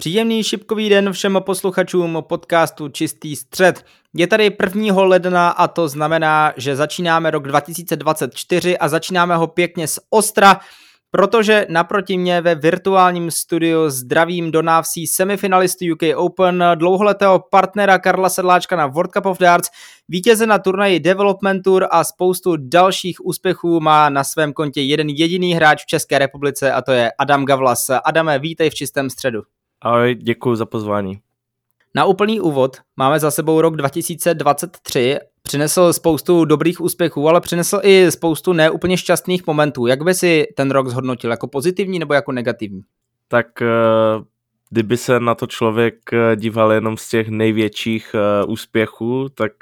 Příjemný šipkový den všem posluchačům podcastu Čistý střed. Je tady 1. ledna a to znamená, že začínáme rok 2024 a začínáme ho pěkně z Ostra, protože naproti mě ve virtuálním studiu zdravím do návsí semifinalistu UK Open, dlouholetého partnera Karla Sedláčka na World Cup of Darts, vítěze na turnaji Development Tour a spoustu dalších úspěchů má na svém kontě jeden jediný hráč v České republice a to je Adam Gavlas. Adame, vítej v čistém středu. Ahoj, děkuji za pozvání. Na úplný úvod máme za sebou rok 2023, přinesl spoustu dobrých úspěchů, ale přinesl i spoustu neúplně šťastných momentů. Jak by si ten rok zhodnotil, jako pozitivní nebo jako negativní? Tak eh, kdyby se na to člověk eh, díval jenom z těch největších eh, úspěchů, tak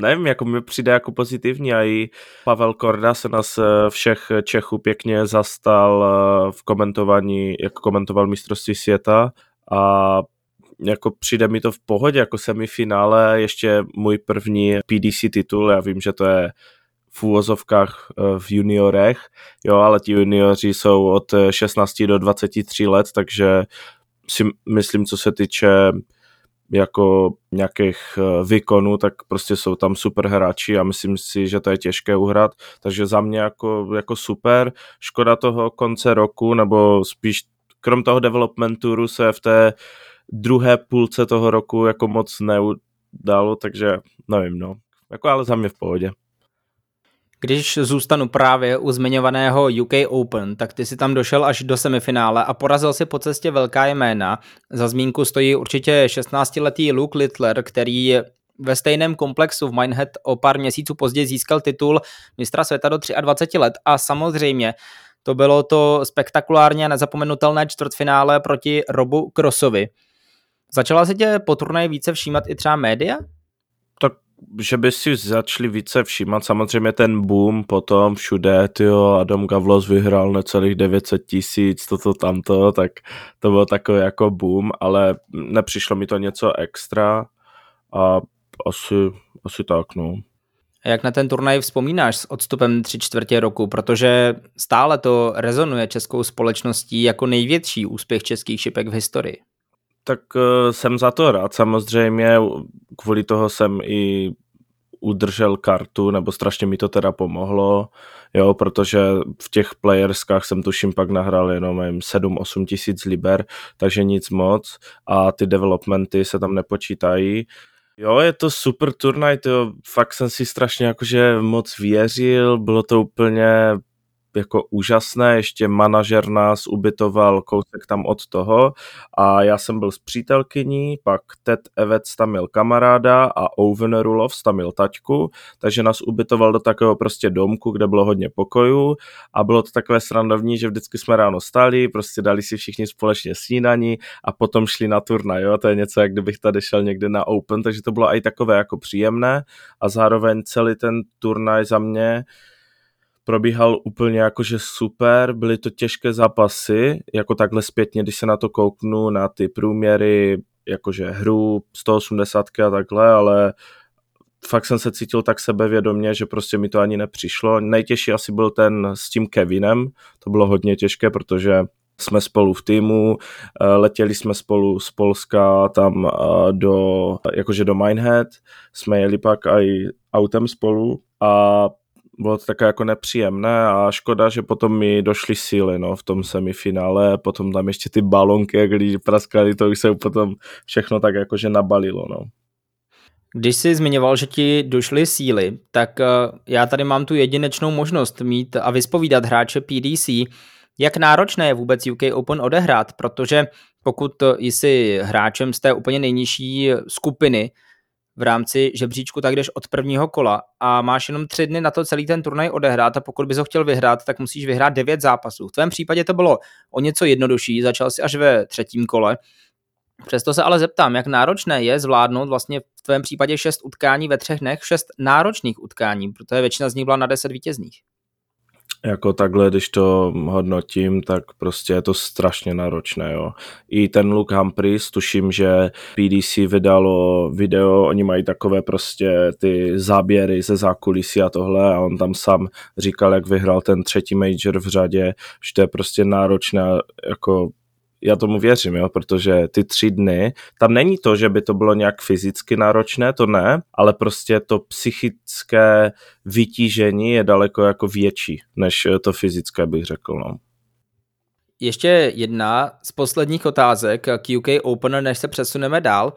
nevím, jako mi přijde jako pozitivní a i Pavel Korda se nás všech Čechů pěkně zastal v komentování, jak komentoval mistrovství světa a jako přijde mi to v pohodě, jako semifinále, ještě můj první PDC titul, já vím, že to je v úvozovkách v juniorech, jo, ale ti junioři jsou od 16 do 23 let, takže si myslím, co se týče jako nějakých eh, výkonů, tak prostě jsou tam super hráči a myslím si, že to je těžké uhrát, takže za mě jako, jako super. Škoda toho konce roku, nebo spíš krom toho development touru se v té druhé půlce toho roku jako moc neudalo, takže nevím, no. Jako ale za mě v pohodě. Když zůstanu právě u zmiňovaného UK Open, tak ty si tam došel až do semifinále a porazil si po cestě velká jména. Za zmínku stojí určitě 16-letý Luke Littler, který ve stejném komplexu v Minehead o pár měsíců později získal titul mistra světa do 23 let a samozřejmě to bylo to spektakulárně nezapomenutelné čtvrtfinále proti Robu Crossovi. Začala se tě po turnaji více všímat i třeba média? Že by si začali více všímat, samozřejmě ten boom potom všude, tyjo, Adam Gavlos vyhrál necelých 900 tisíc, toto tamto, tak to bylo takový jako boom, ale nepřišlo mi to něco extra a asi, asi tak, no. A jak na ten turnaj vzpomínáš s odstupem tři čtvrtě roku, protože stále to rezonuje českou společností jako největší úspěch českých šipek v historii? Tak uh, jsem za to rád, samozřejmě kvůli toho jsem i udržel kartu, nebo strašně mi to teda pomohlo, jo, protože v těch playerskách jsem tuším pak nahrál jenom 7-8 tisíc liber, takže nic moc. A ty developmenty se tam nepočítají. Jo, je to super turnaj, to fakt jsem si strašně jakože moc věřil, bylo to úplně jako úžasné, ještě manažer nás ubytoval kousek tam od toho a já jsem byl s přítelkyní, pak Ted Evec tam měl kamaráda a Owen Rulov tam měl taťku, takže nás ubytoval do takového prostě domku, kde bylo hodně pokojů a bylo to takové srandovní, že vždycky jsme ráno stali, prostě dali si všichni společně snídaní a potom šli na turnaj, jo, to je něco, jak kdybych tady šel někde na Open, takže to bylo i takové jako příjemné a zároveň celý ten turnaj za mě probíhal úplně jakože super, byly to těžké zápasy, jako takhle zpětně, když se na to kouknu, na ty průměry, jakože hru 180 a takhle, ale fakt jsem se cítil tak sebevědomě, že prostě mi to ani nepřišlo. Nejtěžší asi byl ten s tím Kevinem, to bylo hodně těžké, protože jsme spolu v týmu, eh, letěli jsme spolu z Polska tam eh, do, jakože do Minehead, jsme jeli pak i autem spolu a bylo to také jako nepříjemné a škoda, že potom mi došly síly no, v tom semifinále, potom tam ještě ty balonky, jak když praskali, to už se potom všechno tak jakože nabalilo. No. Když jsi zmiňoval, že ti došly síly, tak eh, já tady mám tu jedinečnou možnost mít a vyspovídat hráče PDC, jak náročné je vůbec UK Open odehrát, protože pokud jsi hráčem z té úplně nejnižší skupiny, v rámci žebříčku, tak jdeš od prvního kola a máš jenom tři dny na to celý ten turnaj odehrát a pokud bys ho chtěl vyhrát, tak musíš vyhrát devět zápasů. V tvém případě to bylo o něco jednodušší, začal si až ve třetím kole. Přesto se ale zeptám, jak náročné je zvládnout vlastně v tvém případě šest utkání ve třech dnech, šest náročných utkání, protože většina z nich byla na deset vítězných jako takhle, když to hodnotím, tak prostě je to strašně náročné, jo. I ten Luke Humphries, tuším, že PDC vydalo video, oni mají takové prostě ty záběry ze zákulisí a tohle a on tam sám říkal, jak vyhrál ten třetí major v řadě, že to je prostě náročné, jako já tomu věřím, jo, protože ty tři dny, tam není to, že by to bylo nějak fyzicky náročné, to ne, ale prostě to psychické vytížení je daleko jako větší, než to fyzické, bych řekl, no. Ještě jedna z posledních otázek k UK Open, než se přesuneme dál.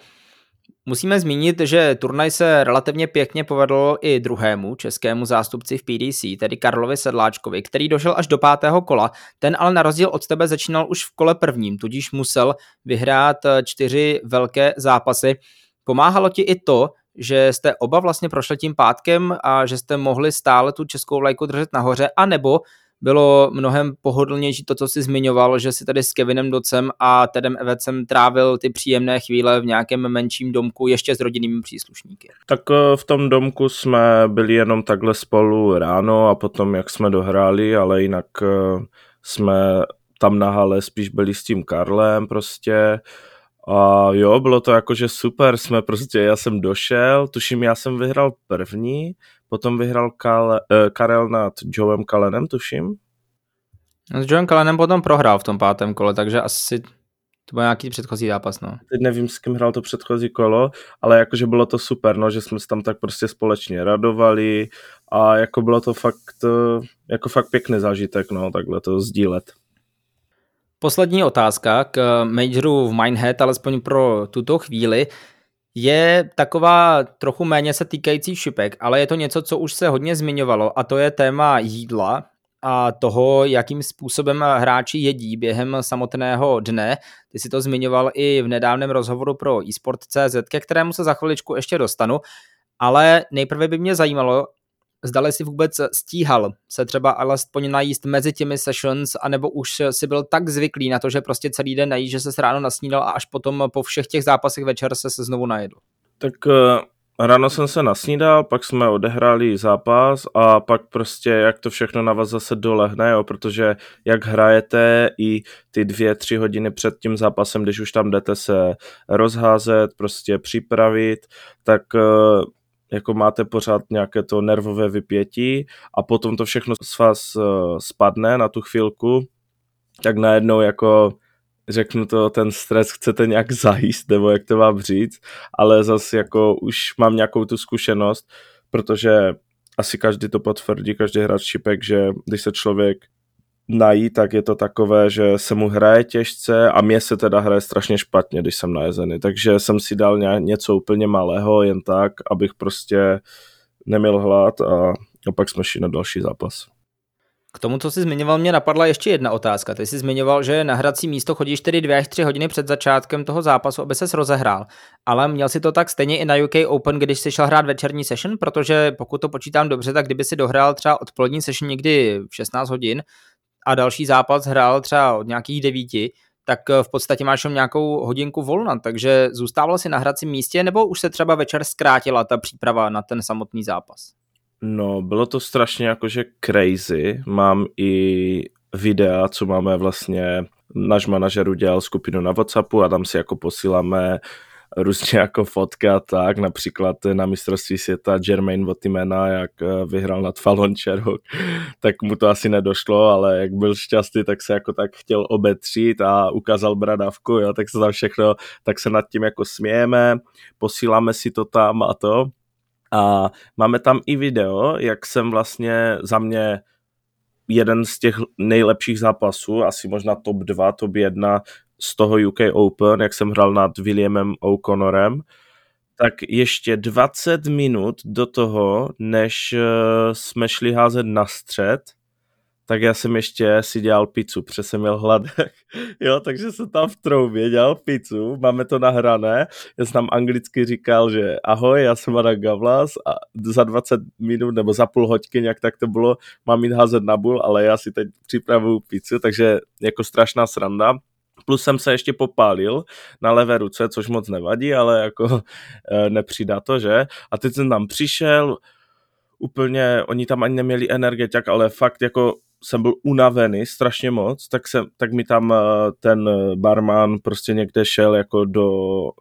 Musíme zmínit, že turnaj se relativně pěkně povedl i druhému českému zástupci v PDC, tedy Karlovi Sedláčkovi, který došel až do pátého kola. Ten ale na rozdíl od tebe začínal už v kole prvním, tudíž musel vyhrát eh, čtyři velké zápasy. Pomáhalo ti i to, že jste oba vlastně prošli tím pátkem a že jste mohli stále tu českou vlajku držet nahoře, anebo bylo mnohem pohodlnější to, co si zmiňoval, že si tady s Kevinem Docem a Tedem Evecem trávil ty příjemné chvíle v nějakém menším domku ještě s rodinnými příslušníky. Tak eh, v tom domku jsme byli jenom takhle spolu ráno a potom jak jsme dohráli, ale jinak eh, jsme tam na hale spíš byli s tím Karlem prostě a jo, bylo to jakože super, jsme prostě, já jsem došel, tuším, já jsem vyhrál první, Potom vyhrál Kale, uh, Karel nad Joem Kalenem, tuším. No, s Joem Kalenem potom prohrál v tom pátém kole, takže asi to byl nějaký předchozí zápas, no. Teď nevím, s kým hrál to předchozí kolo, ale jakože bylo to super, no, že jsme se tam tak prostě společně radovali a jako bylo to fakt, eh, jako fakt pěkný zážitek, no, takhle to sdílet. Poslední otázka k Majoru v Minehead, alespoň pro tuto chvíli je taková trochu méně se týkající šipek, ale je to něco, co už se hodně zmiňovalo a to je téma jídla a toho, jakým způsobem hráči jedí během samotného dne. Ty si to zmiňoval i v nedávném rozhovoru pro eSport.cz, ke kterému se za chviličku ještě dostanu, ale nejprve by mě zajímalo, zdali si vůbec stíhal se třeba alespoň najíst mezi těmi sessions, anebo už si byl tak zvyklý na to, že prostě celý den nají, že se ráno nasnídal a až potom po všech těch zápasech večer se se znovu najedl. Tak uh, ráno jsem se nasnídal, pak jsme odehráli zápas a pak prostě jak to všechno na vás zase dolehne, jo, protože jak hrajete i ty dvě, tři hodiny před tím zápasem, když už tam jdete se rozházet, prostě připravit, tak uh, jako máte pořád nějaké to nervové vypětí a potom to všechno z vás uh, spadne na tu chvilku, tak najednou jako řeknu to, ten stres chcete nějak zajíst, nebo jak to mám říct, ale zase jako už mám nějakou tu zkušenost, protože asi každý to potvrdí, každý hráč šipek, že když se člověk najít, tak je to takové, že se mu hraje těžce a mě se teda hraje strašně špatně, když jsem najezený. Takže jsem si dal něco úplně malého, jen tak, abych prostě neměl hlad a, a pak jsme šli na další zápas. K tomu, co jsi zmiňoval, mě napadla ještě jedna otázka. Ty jsi zmiňoval, že na hrací místo chodíš tedy dvě až tři hodiny před začátkem toho zápasu, aby ses rozehrál. Ale měl si to tak stejně i na UK Open, když jsi šel hrát večerní session, protože pokud to počítám dobře, tak kdyby si dohrál třeba odpolední session někdy v 16 hodin, a další zápas hrál třeba od nějakých devíti, tak eh, v podstatě máš jenom nějakou hodinku volna, takže zůstával si na hracím místě, nebo už se třeba večer zkrátila ta příprava na ten samotný zápas? No, bylo to strašně jakože crazy. Mám i videa, co máme vlastně, náš manažer udělal skupinu na Whatsappu a tam si jako posíláme různě jako fotka tak, například na mistrovství světa Jermaine Votimena, jak eh, vyhrál nad Falončerou, tak mu to asi nedošlo, ale jak byl šťastný, tak se jako tak chtěl obetřít a ukázal bradavku, jo, tak se tam všechno, tak se nad tím jako smějeme, posíláme si to tam a to. A máme tam i video, jak jsem vlastně za mě jeden z těch nejlepších zápasů, asi možná top 2, top 1 z toho UK Open, jak jsem hrál nad Williamem O'Connorem, tak ještě 20 minut do toho, než eh, jsme šli házet na střed, tak já jsem ještě si dělal pizzu, protože jsem měl hladek. jo, takže jsem tam v troubě dělal pizzu, máme to nahrané. Já jsem tam anglicky říkal, že ahoj, já jsem Adam Gavlas a za 20 minut nebo za půl hoďky nějak tak to bylo, mám jít házet na bul, ale já si teď připravuju pizzu, takže jako strašná sranda plus jsem se ještě popálil na levé ruce, což moc nevadí, ale jako e, nepřidá to, že? A teď jsem tam přišel, úplně, oni tam ani neměli energetiak, ale fakt jako jsem byl unavený strašně moc, tak, jsem, tak mi tam e, ten barman prostě někde šel jako do,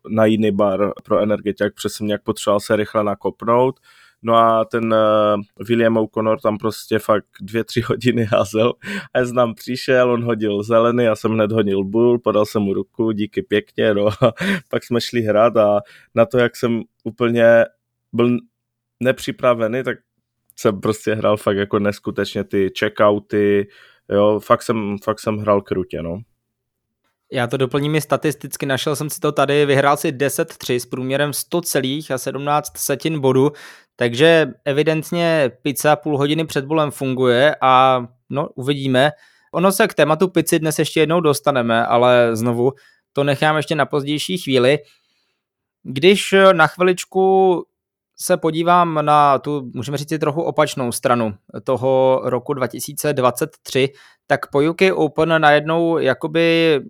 na jiný bar pro energetiak, protože jsem nějak potřeboval se rychle nakopnout, No a ten uh, William O'Connor tam prostě fakt dvě, tři hodiny házel. A já znám přišel, on hodil zelený, já jsem hned hodil bull, podal jsem mu ruku, díky pěkně, no. A pak jsme šli hrát a na to, jak jsem úplně byl nepřipravený, tak jsem prostě hrál fakt jako neskutečně ty checkouty, jo, fakt jsem, fakt jsem hrál krutě, no. Já to doplním i statisticky, našel jsem si to tady, vyhrál si 10-3 s průměrem 100,17 setin bodu, takže evidentně pizza půl hodiny před bolem funguje a no uvidíme. Ono se k tématu pici dnes ještě jednou dostaneme, ale znovu to nechám ještě na pozdější chvíli. Když na chviličku se podívám na tu, můžeme říct, trochu opačnou stranu toho roku 2023, tak po UK Open najednou jakoby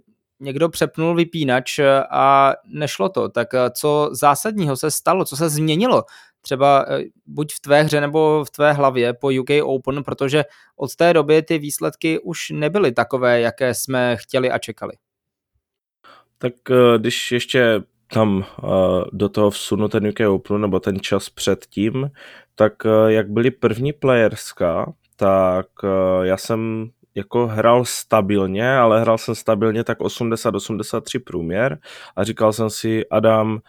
někdo přepnul vypínač a nešlo to. Tak co zásadního se stalo, co se změnilo třeba eh, buď v tvé hře nebo v tvé hlavě po UK Open, protože od té doby ty výsledky už nebyly takové, jaké jsme chtěli a čekali. Tak eh, když ještě tam uh, do toho vsunu ten UK Open nebo ten čas předtím, tak jak byly první playerska, tak já jsem jako hrál stabilně, ale hrál jsem stabilně tak 80-83 průměr a říkal jsem si, Adam,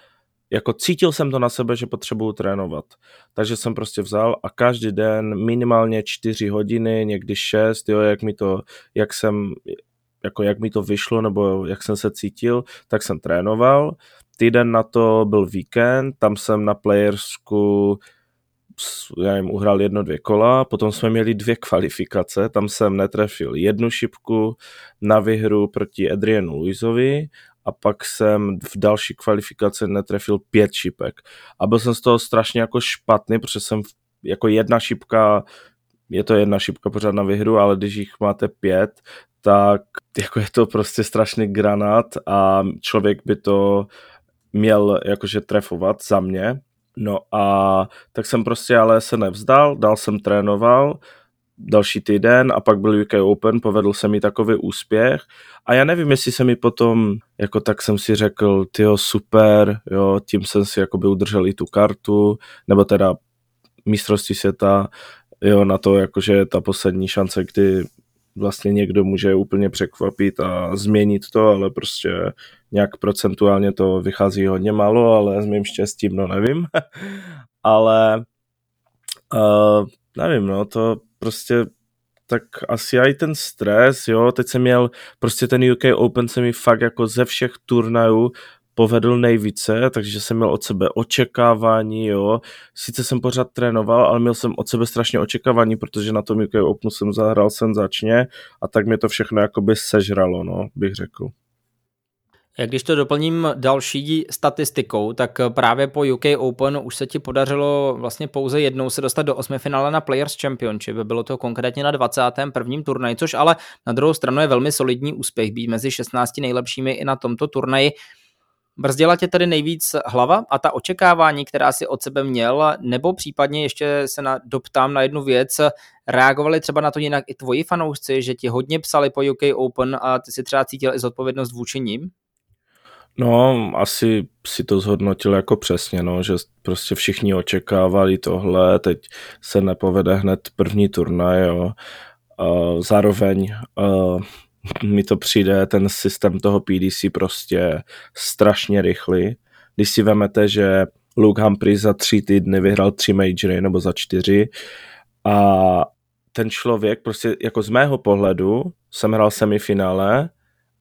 jako cítil jsem to na sebe, že potřebuju trénovat. Takže jsem prostě vzal a každý den minimálně 4 hodiny, někdy 6, jo, jak mi to, jak jsem, jako jak mi to vyšlo, nebo jak jsem se cítil, tak jsem trénoval týden na to byl víkend, tam jsem na playersku já jim uhrál jedno, dvě kola, potom jsme měli dvě kvalifikace, tam jsem netrefil jednu šipku na vyhru proti Adrianu Luizovi a pak jsem v další kvalifikaci netrefil pět šipek. A byl jsem z toho strašně jako špatný, protože jsem jako jedna šipka, je to jedna šipka pořád na vyhru, ale když jich máte pět, tak jako je to prostě strašný granát a člověk by to měl jakože trefovat za mě. No a tak jsem prostě ale se nevzdal, dál jsem trénoval, další týden a pak byl UK Open, povedl se mi takový úspěch a já nevím, jestli se mi potom, jako tak jsem si řekl, tyjo super, jo, tím jsem si jakoby udržel i tu kartu, nebo teda mistrovství světa, jo, na to jakože ta poslední šance, kdy vlastně někdo může úplně překvapit a změnit to, ale prostě nějak procentuálně to vychází hodně málo, ale s mým štěstím, no nevím. ale uh, nevím, no to prostě tak asi i ten stres, jo, teď jsem měl, prostě ten UK Open se mi fakt jako ze všech turnajů povedl nejvíce, takže jsem měl od sebe očekávání, jo. Sice jsem pořád trénoval, ale měl jsem od sebe strašně očekávání, protože na tom UK Openu jsem zahrál senzačně a tak mě to všechno jakoby sežralo, no, bych řekl. Když to doplním další statistikou, tak právě po UK Open už se ti podařilo vlastně pouze jednou se dostat do osmi finále na Players Championship. Bylo to konkrétně na 21. turnaji, což ale na druhou stranu je velmi solidní úspěch být mezi 16 nejlepšími i na tomto turnaji. Brzdila tě tedy nejvíc hlava a ta očekávání, která si od sebe měl, nebo případně ještě se na, doptám na jednu věc, reagovali třeba na to jinak i tvoji fanoušci, že ti hodně psali po UK Open a ty si třeba cítil i zodpovědnost vůči ním? No, asi si to zhodnotil jako přesně, no, že prostě všichni očekávali tohle, teď se nepovede hned první turnaj, jo. Zároveň mi to přijde, ten systém toho PDC prostě strašně rychlý. Když si vemete, že Luke Humphrey za tři týdny vyhrál tři majory nebo za čtyři a ten člověk prostě jako z mého pohledu jsem hrál semifinále,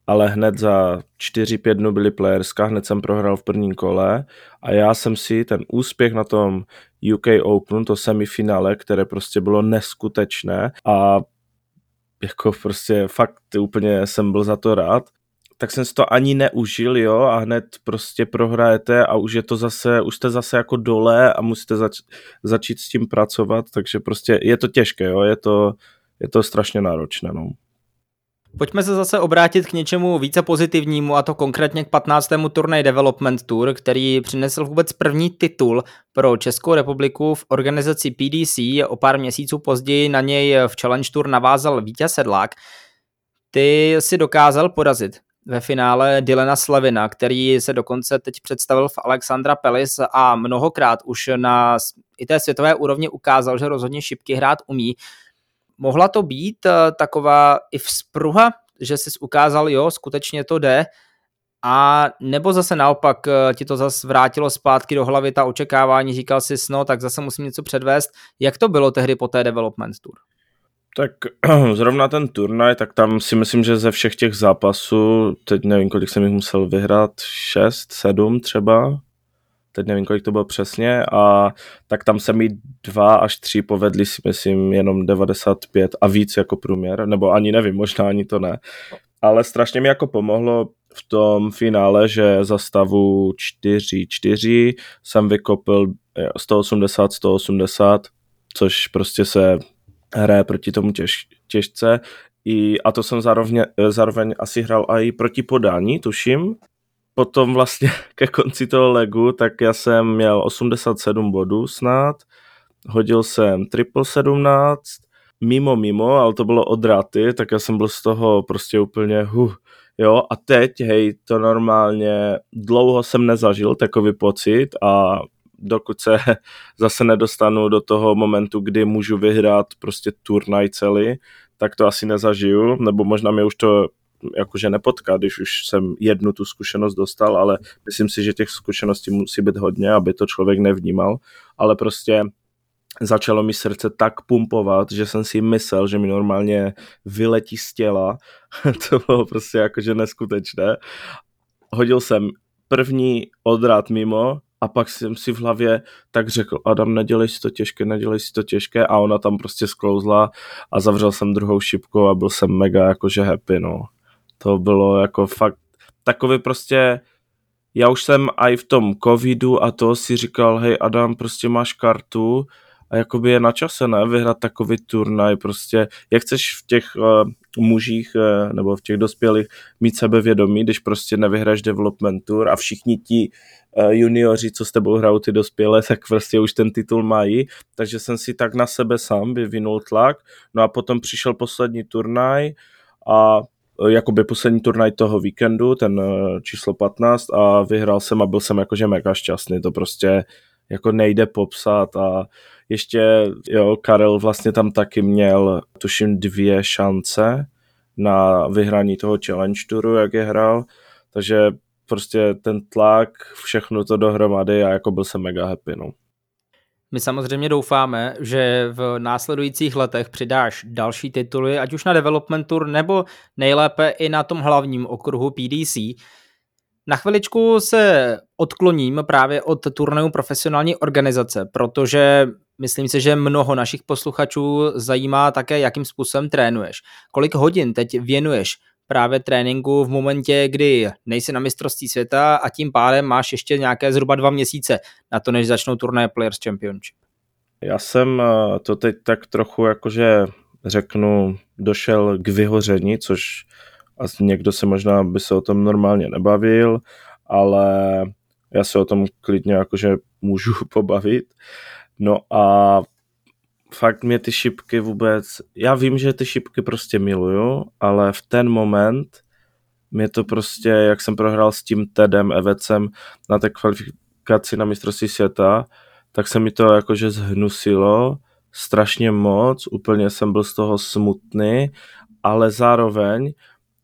ale hned za 4-5 dnů byly playerska, hned jsem prohrál v prvním kole a já jsem si ten úspěch na tom UK Open, to semifinále, které prostě bylo neskutečné a jako prostě fakt úplně jsem byl za to rád, tak jsem si to ani neužil, jo, a hned prostě prohrajete a už je to zase, už jste zase jako dole a musíte zač- začít s tím pracovat, takže prostě je to těžké, jo, je to, je to strašně náročné, no. Pojďme se zase obrátit k něčemu více pozitivnímu a to konkrétně k 15. turnaj Development Tour, který přinesl vůbec první titul pro Českou republiku v organizaci PDC. O pár měsíců později na něj v Challenge Tour navázal Vítěz Sedlák. Ty si dokázal porazit ve finále Dylana Slevina, který se dokonce teď představil v Alexandra Pelis a mnohokrát už na i té světové úrovni ukázal, že rozhodně šipky hrát umí. Mohla to být eh, taková i vzpruha, že jsi ukázal, jo, skutečně to jde, a nebo zase naopak eh, ti to zase vrátilo zpátky do hlavy ta očekávání, říkal jsi, no tak zase musím něco předvést. Jak to bylo tehdy po té Development Tour? Tak zrovna ten turnaj, tak tam si myslím, že ze všech těch zápasů, teď nevím, kolik jsem jich musel vyhrát, 6, 7 třeba, teď nevím, kolik to bylo přesně, a tak tam se mi dva až tři povedli si myslím jenom 95 a víc jako průměr, nebo ani nevím, možná ani to ne. Ale strašně mi jako pomohlo v tom finále, že za stavu 4-4 jsem vykopil 180-180, což prostě se hraje proti tomu těž, těžce. I, a to jsem zároveň, zároveň asi hrál i proti podání, tuším. Potom vlastně ke konci toho legu, tak já jsem měl 87 bodů snad, hodil jsem triple 17, mimo mimo, ale to bylo od raty, tak já jsem byl z toho prostě úplně huh, jo, a teď, hej, to normálně dlouho jsem nezažil takový pocit a dokud se zase nedostanu do toho momentu, kdy můžu vyhrát prostě turnaj celý, tak to asi nezažiju, nebo možná mě už to jakože nepotká, když už jsem jednu tu zkušenost dostal, ale myslím si, že těch zkušeností musí být hodně, aby to člověk nevnímal, ale prostě začalo mi srdce tak pumpovat, že jsem si myslel, že mi normálně vyletí z těla. to bylo prostě jakože neskutečné. Hodil jsem první odrat mimo a pak jsem si v hlavě tak řekl, Adam, nedělej si to těžké, nedělej si to těžké a ona tam prostě sklouzla a zavřel jsem druhou šipku a byl jsem mega jakože happy, no. To bylo jako fakt takový prostě já už jsem i v tom covidu a to si říkal, hej Adam, prostě máš kartu, a jakoby je na čase, ne, vyhrát takový turnaj, prostě, jak chceš v těch uh, mužích uh, nebo v těch dospělých mít sebevědomí, když prostě nevyhraješ development tour a všichni ti uh, junioři, co s tebou hrajou ty dospělé, tak prostě už ten titul mají, takže jsem si tak na sebe sám vyvinul tlak, no a potom přišel poslední turnaj a jakoby poslední turnaj toho víkendu, ten číslo 15 a vyhrál jsem a byl jsem jakože mega šťastný, to prostě jako nejde popsat. A ještě, jo, Karel vlastně tam taky měl, tuším, dvě šance na vyhrání toho challenge touru, jak je hrál, takže prostě ten tlak, všechno to dohromady a jako byl jsem mega happy, no. My samozřejmě doufáme, že v následujících letech přidáš další tituly, ať už na Development Tour, nebo nejlépe i na tom hlavním okruhu PDC, na chviličku se odkloním právě od turnajů profesionální organizace, protože myslím si, že mnoho našich posluchačů zajímá také, jakým způsobem trénuješ. Kolik hodin teď věnuješ právě tréninku v momentě, kdy nejsi na mistrovství světa a tím pádem máš ještě nějaké zhruba dva měsíce na to, než začnou turnaje Players Championship. Já jsem eh, to teď tak trochu jakože řeknu, došel k vyhoření, což a někdo se možná by se o tom normálně nebavil, ale já se o tom klidně jakože můžu pobavit. No a fakt mě ty šipky vůbec, já vím, že ty šipky prostě miluju, ale v ten moment mě to prostě, jak jsem prohrál s tím Tedem Evecem na té kvalifikaci na mistrovství světa, tak se mi to jakože zhnusilo strašně moc, úplně jsem byl z toho smutný, ale zároveň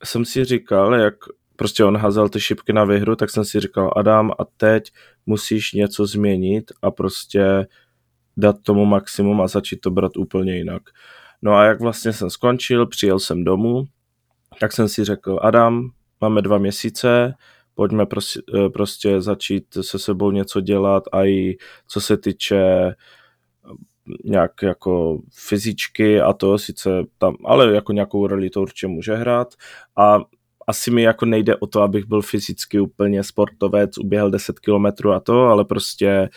jsem si říkal, jak prostě on házel ty šipky na vyhru, tak jsem si říkal, Adam, a teď musíš něco změnit a prostě dát tomu maximum a začít to brát úplně jinak. No a jak vlastně jsem skončil, přijel jsem domů, tak jsem si řekl, Adam, máme dva měsíce, pojďme prostě, prostě začít se sebou něco dělat a i co se týče nějak jako fyzičky a to sice tam, ale jako nějakou roli to určitě může hrát a asi mi jako nejde o to, abych byl fyzicky úplně sportovec, uběhal 10 kilometrů a to, ale prostě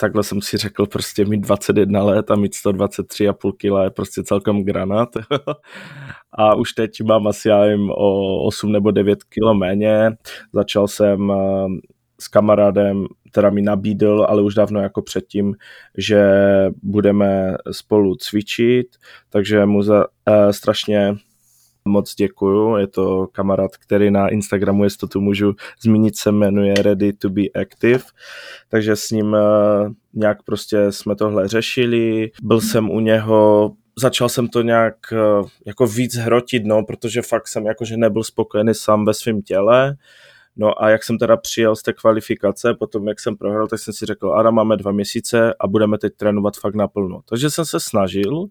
takhle jsem si řekl, prostě mít 21 let a mít 123,5 kg je prostě celkem granát. a už teď mám asi já jim o 8 nebo 9 kg méně. Začal jsem eh, s kamarádem teda mi nabídl, ale už dávno jako předtím, že budeme spolu cvičit, takže mu za, uh, strašně moc děkuju. Je to kamarád, který na Instagramu, jestli to tu můžu zmínit, se jmenuje Ready to be Active. Takže s ním eh, nějak prostě jsme tohle řešili. Byl jsem u něho začal jsem to nějak eh, jako víc hrotit, no, protože fakt jsem jakože nebyl spokojený sám ve svém těle. No a jak jsem teda přijel z té kvalifikace, potom jak jsem prohrál, tak jsem si řekl, Ada, máme dva měsíce a budeme teď trénovat fakt naplno. Takže jsem se snažil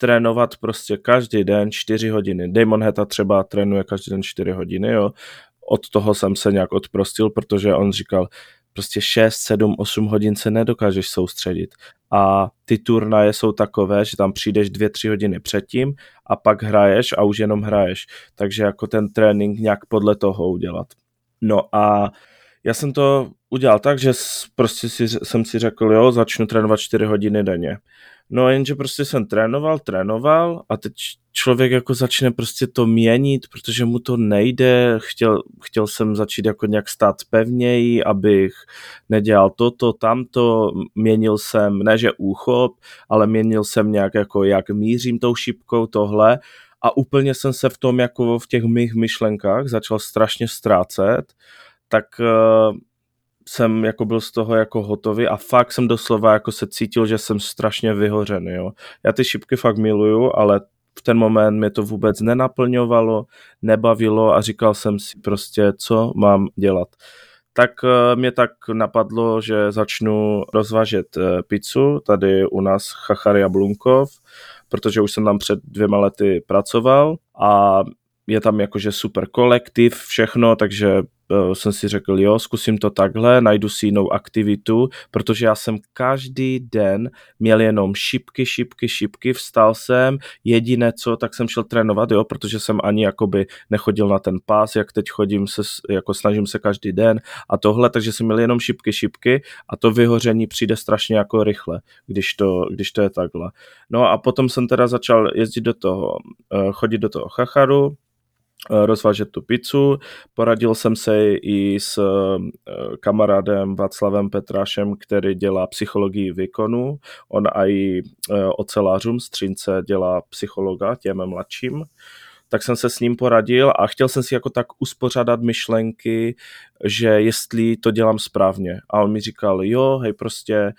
trénovat prostě každý den 4 hodiny. Damon Heta třeba trénuje každý den 4 hodiny, jo. Od toho jsem se nějak odprostil, protože on říkal, prostě 6, 7, 8 hodin se nedokážeš soustředit. A ty turnaje jsou takové, že tam přijdeš 2-3 hodiny předtím a pak hraješ a už jenom hraješ. Takže jako ten trénink nějak podle toho udělat. No a já jsem to udělal tak, že prostě si, jsem si řekl, jo, začnu trénovat 4 hodiny denně. No jenže prostě jsem trénoval, trénoval a teď člověk jako začne prostě to měnit, protože mu to nejde, chtěl, chtěl jsem začít jako nějak stát pevněji, abych nedělal toto, tamto, měnil jsem, ne že úchop, ale měnil jsem nějak jako jak mířím tou šipkou tohle. A úplně jsem se v tom jako v těch mých myšlenkách začal strašně ztrácet, tak uh, jsem jako byl z toho jako hotový a fakt jsem doslova jako se cítil, že jsem strašně vyhořený, jo. Já ty šipky fakt miluju, ale v ten moment mě to vůbec nenaplňovalo, nebavilo a říkal jsem si prostě, co mám dělat. Tak uh, mě tak napadlo, že začnu rozvážet uh, pizzu tady u nás Chachary Blunkov, protože už jsem tam před dvěma lety pracoval a je tam jakože super kolektiv, všechno, takže jsem si řekl, jo, zkusím to takhle, najdu si jinou aktivitu, protože já jsem každý den měl jenom šipky, šipky, šipky, vstal jsem, jediné co, tak jsem šel trénovat, jo, protože jsem ani jakoby nechodil na ten pás, jak teď chodím, se, jako snažím se každý den a tohle, takže jsem měl jenom šipky, šipky a to vyhoření přijde strašně jako rychle, když to, když to je takhle. No a potom jsem teda začal jezdit do toho, uh, chodit do toho chacharu, Eh, rozvážet tu pizzu. Poradil jsem se i s eh, kamarádem Václavem Petrášem, který dělá psychologii výkonu. On i eh, ocelářům Střince dělá psychologa těm mladším tak jsem se s ním poradil a chtěl jsem si jako tak uspořádat myšlenky, že jestli to dělám správně. A on mi říkal, jo, hej, prostě,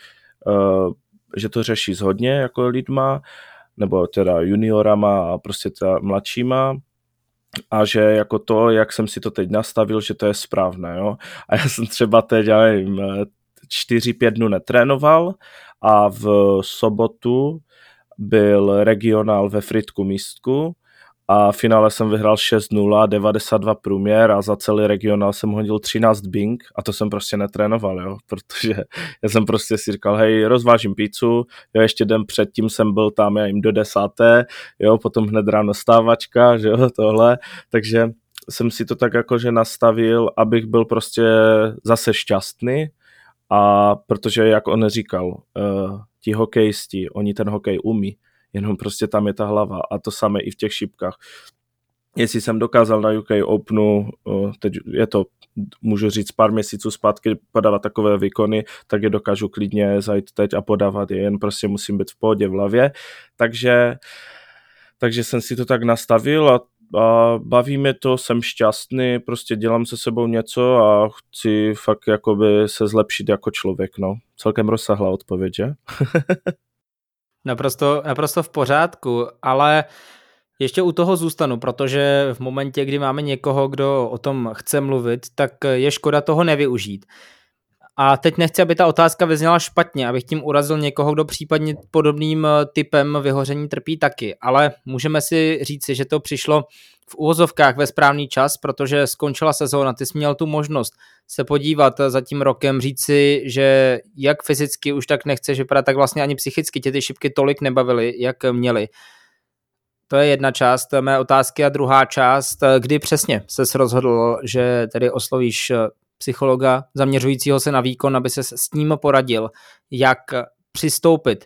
že to řeší s hodně jako lidma, nebo teda juniorama a prostě teda mladšíma, a že jako to, jak jsem si to teď nastavil, že to je správné, jo. A já jsem třeba teď, já nevím, čtyři, pět dnů netrénoval a v sobotu byl regionál ve Fritku místku a v finále jsem vyhrál 6-0, 92 průměr a za celý regionál jsem hodil 13 bing a to jsem prostě netrénoval, jo, protože já jsem prostě si říkal, hej, rozvážím pícu, jo, ještě den předtím jsem byl tam, já jim do desáté, jo, potom hned ráno stávačka, že jo, tohle, takže jsem si to tak jakože nastavil, abych byl prostě zase šťastný a protože, jak on říkal, uh, ti hokejisti, oni ten hokej umí, jenom prostě tam je ta hlava a to samé i v těch šipkách. Jestli jsem dokázal na UK Openu, teď je to, můžu říct, pár měsíců zpátky podávat takové výkony, tak je dokážu klidně zajít teď a podávat je, jen prostě musím být v pohodě v hlavě. Takže, takže jsem si to tak nastavil a a baví mě to, jsem šťastný, prostě dělám se sebou něco a chci fakt jakoby se zlepšit jako člověk, no. Celkem rozsáhlá odpověď, že? Naprosto, naprosto v pořádku, ale ještě u toho zůstanu, protože v momentě, kdy máme někoho, kdo o tom chce mluvit, tak je škoda toho nevyužít. A teď nechci, aby ta otázka vyzněla špatně, abych tím urazil někoho, kdo případně podobným typem vyhoření trpí taky, ale můžeme si říci, že to přišlo v úvozovkách ve správný čas, protože skončila sezóna, ty jsi měl tu možnost se podívat za tím rokem, říci, že jak fyzicky už tak nechceš vypadat, tak vlastně ani psychicky tě ty šipky tolik nebavily, jak měly. To je jedna část mé otázky a druhá část, kdy přesně se rozhodl, že tedy oslovíš psychologa zaměřujícího se na výkon, aby se s ním poradil, jak přistoupit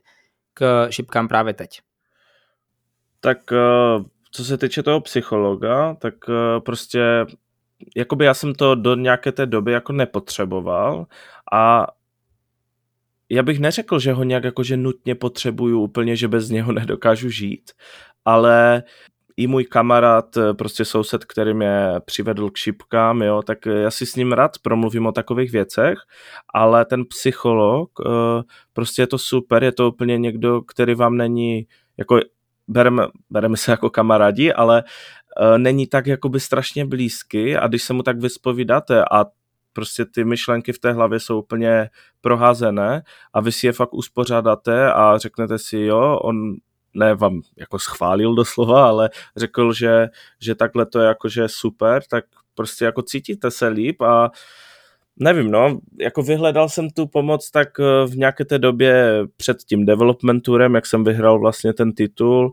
k šipkám právě teď. Tak eh, co se týče toho psychologa, tak eh, prostě jakoby já jsem to do nějaké té doby jako nepotřeboval a já bych neřekl, že ho nějak jakože nutně potřebuju úplně, že bez něho nedokážu žít, ale i můj kamarád, eh, prostě soused, který mě přivedl k šipkám, jo, tak já si s ním rád promluvím o takových věcech, ale ten psycholog, prostě je to super, je to úplně někdo, který vám není, jako bereme, bereme se jako kamarádi, ale není tak jakoby strašně blízky a když se mu tak vyspovídáte a prostě ty myšlenky v té hlavě jsou úplně proházené a vy si je fakt uspořádáte a řeknete si, jo, on ne vám jako schválil doslova, ale řekl, že, že takhle to je jakože super, tak prostě jako cítíte se líp a nevím, no, jako vyhledal jsem tu pomoc tak eh, v nějaké té době před tím development tourem, jak jsem vyhrál vlastně ten titul,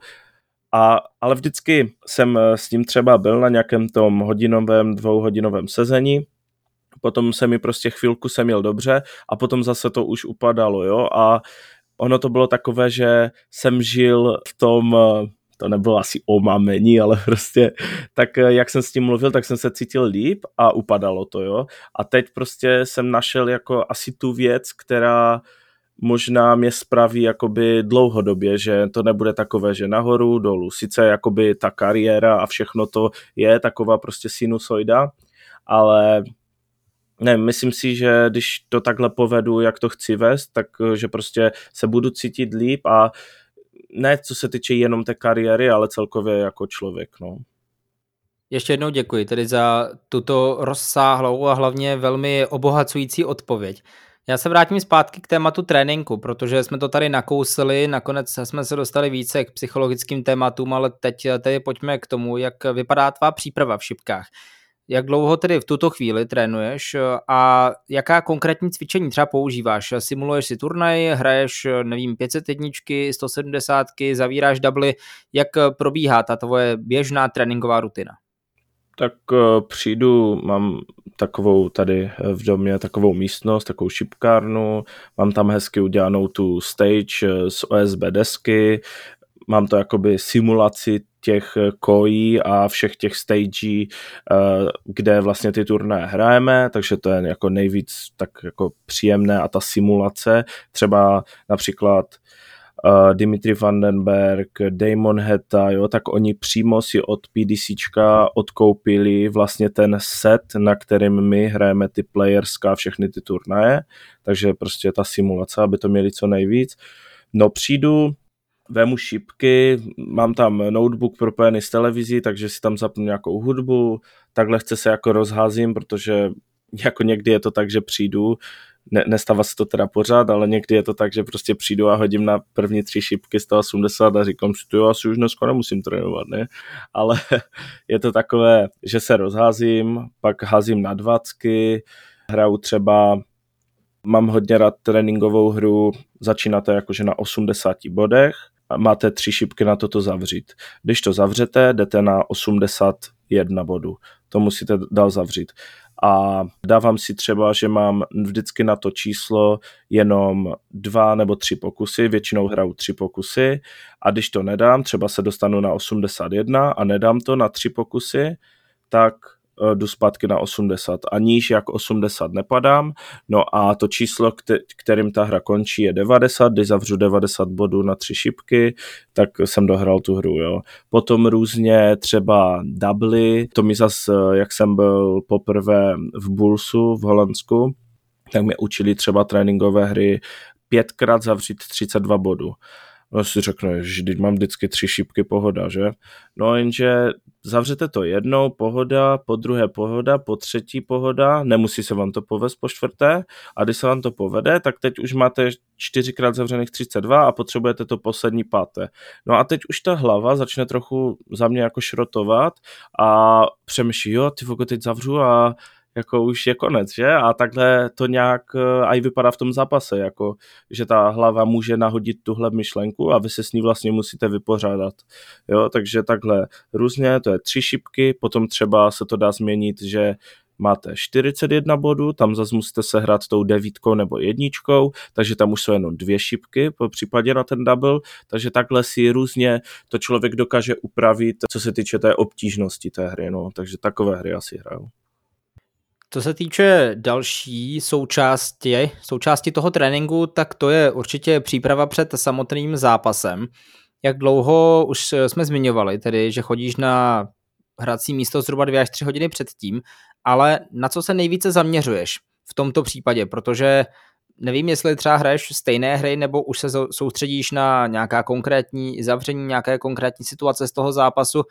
a, ale vždycky jsem eh, s ním třeba byl na nějakém tom hodinovém, dvouhodinovém sezení. Potom se mi prostě chvilku jsem měl dobře a potom zase to už upadalo, jo, a ono to bylo takové, že jsem žil v tom, to nebylo asi omamení, ale prostě tak jak jsem s tím mluvil, tak jsem se cítil líp a upadalo to, jo. A teď prostě jsem našel jako asi tu věc, která možná mě spraví jakoby dlouhodobě, že to nebude takové, že nahoru, dolů. Sice jakoby ta kariéra a všechno to je taková prostě sinusoida, ale ne, myslím si, že když to takhle povedu, jak to chci vést, tak eh, že prostě se budu cítit líp a ne co se týče jenom té kariéry, ale celkově jako člověk, no. Ještě jednou děkuji tedy za tuto rozsáhlou a hlavně velmi obohacující odpověď. Já se vrátím zpátky k tématu tréninku, protože jsme to tady nakousli, nakonec jsme se dostali více k psychologickým tématům, ale teď tedy pojďme k tomu, jak vypadá tvá příprava v šipkách. Jak dlouho tedy v tuto chvíli trénuješ a jaká konkrétní cvičení třeba používáš? Simuluješ si turnaj, hraješ, nevím, 500 jedničky, 170, zavíráš dubly. Jak probíhá ta tvoje běžná tréninková rutina? Tak eh, přijdu, mám takovou tady v domě takovou místnost, takovou šipkárnu, mám tam hezky udělanou tu stage eh, z OSB desky, mám to jakoby simulaci těch kojí a všech těch stagí, eh, kde vlastně ty turné hrajeme, takže to je jako nejvíc tak jako příjemné a ta simulace, třeba například uh, Dimitri Vandenberg, Damon Heta, jo, tak oni přímo si od PDCčka odkoupili vlastně ten set, na kterým my hrajeme ty playerska a všechny ty turnaje, takže prostě ta simulace, aby to měli co nejvíc. No přijdu, vemu šipky, mám tam notebook propojený s televizí, takže si tam zapnu nějakou hudbu, takhle chce se jako rozházím, protože jako někdy je to tak, že přijdu, ne, nestává se to teda pořád, ale někdy je to tak, že prostě přijdu a hodím na první tři šipky 180 a říkám si, to asi už dneska nemusím trénovat, ne? Ale je to takové, že se rozházím, pak házím na dvacky, hraju třeba Mám hodně rád tréninkovou hru, začínáte jakože na 80 bodech, máte tři šipky na toto zavřít. Když to zavřete, jdete na 81 bodů. To musíte dál zavřít. A dávám si třeba, že mám vždycky na to číslo jenom dva nebo tři pokusy, většinou hraju tři pokusy a když to nedám, třeba se dostanu na 81 a nedám to na tři pokusy, tak jdu zpátky na 80 a níž jak 80 nepadám, no a to číslo, kterým ta hra končí je 90, když zavřu 90 bodů na tři šipky, tak jsem dohrál tu hru, jo. Potom různě třeba dubly, to mi zas, eh, jak jsem byl poprvé v Bullsu v Holandsku, tak mě učili třeba tréninkové hry pětkrát zavřít 32 bodů. No si řekne, že teď mám vždycky tři šipky, pohoda, že? No jenže zavřete to jednou, pohoda, po druhé pohoda, po třetí pohoda, nemusí se vám to povést po čtvrté a když se vám to povede, tak teď už máte čtyřikrát zavřených 32 a potřebujete to poslední páté. No a teď už ta hlava začne trochu za mě jako šrotovat a přemýšlí, jo, ty teď zavřu a jako už je konec, že? A takhle to nějak eh, i vypadá v tom zápase, jako že ta hlava může nahodit tuhle myšlenku a vy se s ní vlastně musíte vypořádat. Jo, takže takhle různě, to je tři šipky, potom třeba se to dá změnit, že máte 41 bodů, tam zase musíte se hrát tou devítkou nebo jedničkou, takže tam už jsou jenom dvě šipky po případě na ten double, takže takhle si různě to člověk dokáže upravit, co se týče té obtížnosti té hry, no, takže takové hry asi hraju. Co se týče další součásti, součásti toho tréninku, tak to je určitě příprava před samotným zápasem. jak dlouho už jsme zmiňovali, tedy, že chodíš na hrací místo zhruba dvě až tři hodiny předtím, ale na co se nejvíce zaměřuješ v tomto případě, protože nevím, jestli třeba hraješ stejné hry, nebo už se soustředíš na nějaká konkrétní zavření, nějaké konkrétní situace z toho zápasu,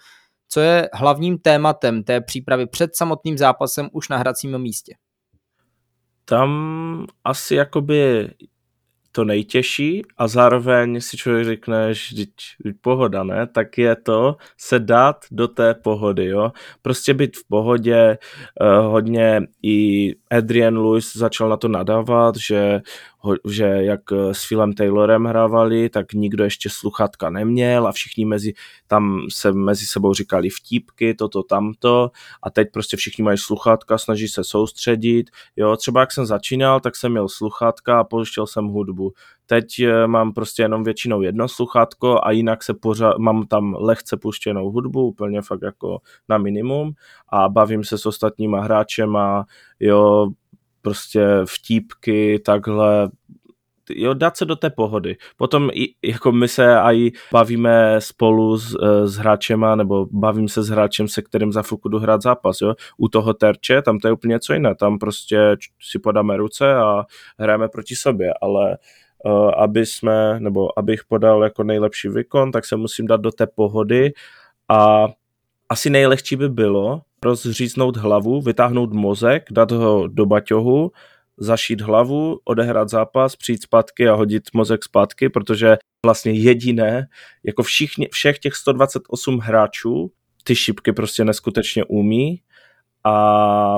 co je hlavním tématem té přípravy před samotným zápasem už na hracím místě? Tam asi jakoby to nejtěžší a zároveň si člověk řekne, že pohoda, ne? Tak je to se dát do té pohody, jo? Prostě být v pohodě, uh, hodně i Adrian Lewis začal na to nadávat, že že jak eh, s Philem Taylorem hrávali, tak nikdo ještě sluchatka neměl a všichni mezi, tam se mezi sebou říkali vtípky, toto, tamto a teď prostě všichni mají sluchátka, snaží se soustředit, jo, třeba jak jsem začínal, tak jsem měl sluchátka a pouštěl jsem hudbu. Teď eh, mám prostě jenom většinou jedno sluchátko a jinak se pořád, mám tam lehce puštěnou hudbu, úplně fakt jako na minimum a bavím se s ostatníma hráčema, jo, prostě vtípky, takhle, jo, dát se do té pohody. Potom i, jako my se aj bavíme spolu s, e, s hráčema, nebo bavím se s hráčem, se kterým za chvilku jdu hrát zápas, jo. U toho terče, tam to je úplně něco jiné, tam prostě si podáme ruce a hrajeme proti sobě, ale uh, aby jsme, nebo abych podal jako nejlepší výkon, tak se musím dát do té pohody a asi nejlehčí by bylo rozříznout hlavu, vytáhnout mozek, dát ho do baťohu, zašít hlavu, odehrát zápas, přijít zpátky a hodit mozek zpátky, protože vlastně jediné, jako všichni, všech těch 128 hráčů, ty šipky prostě neskutečně umí a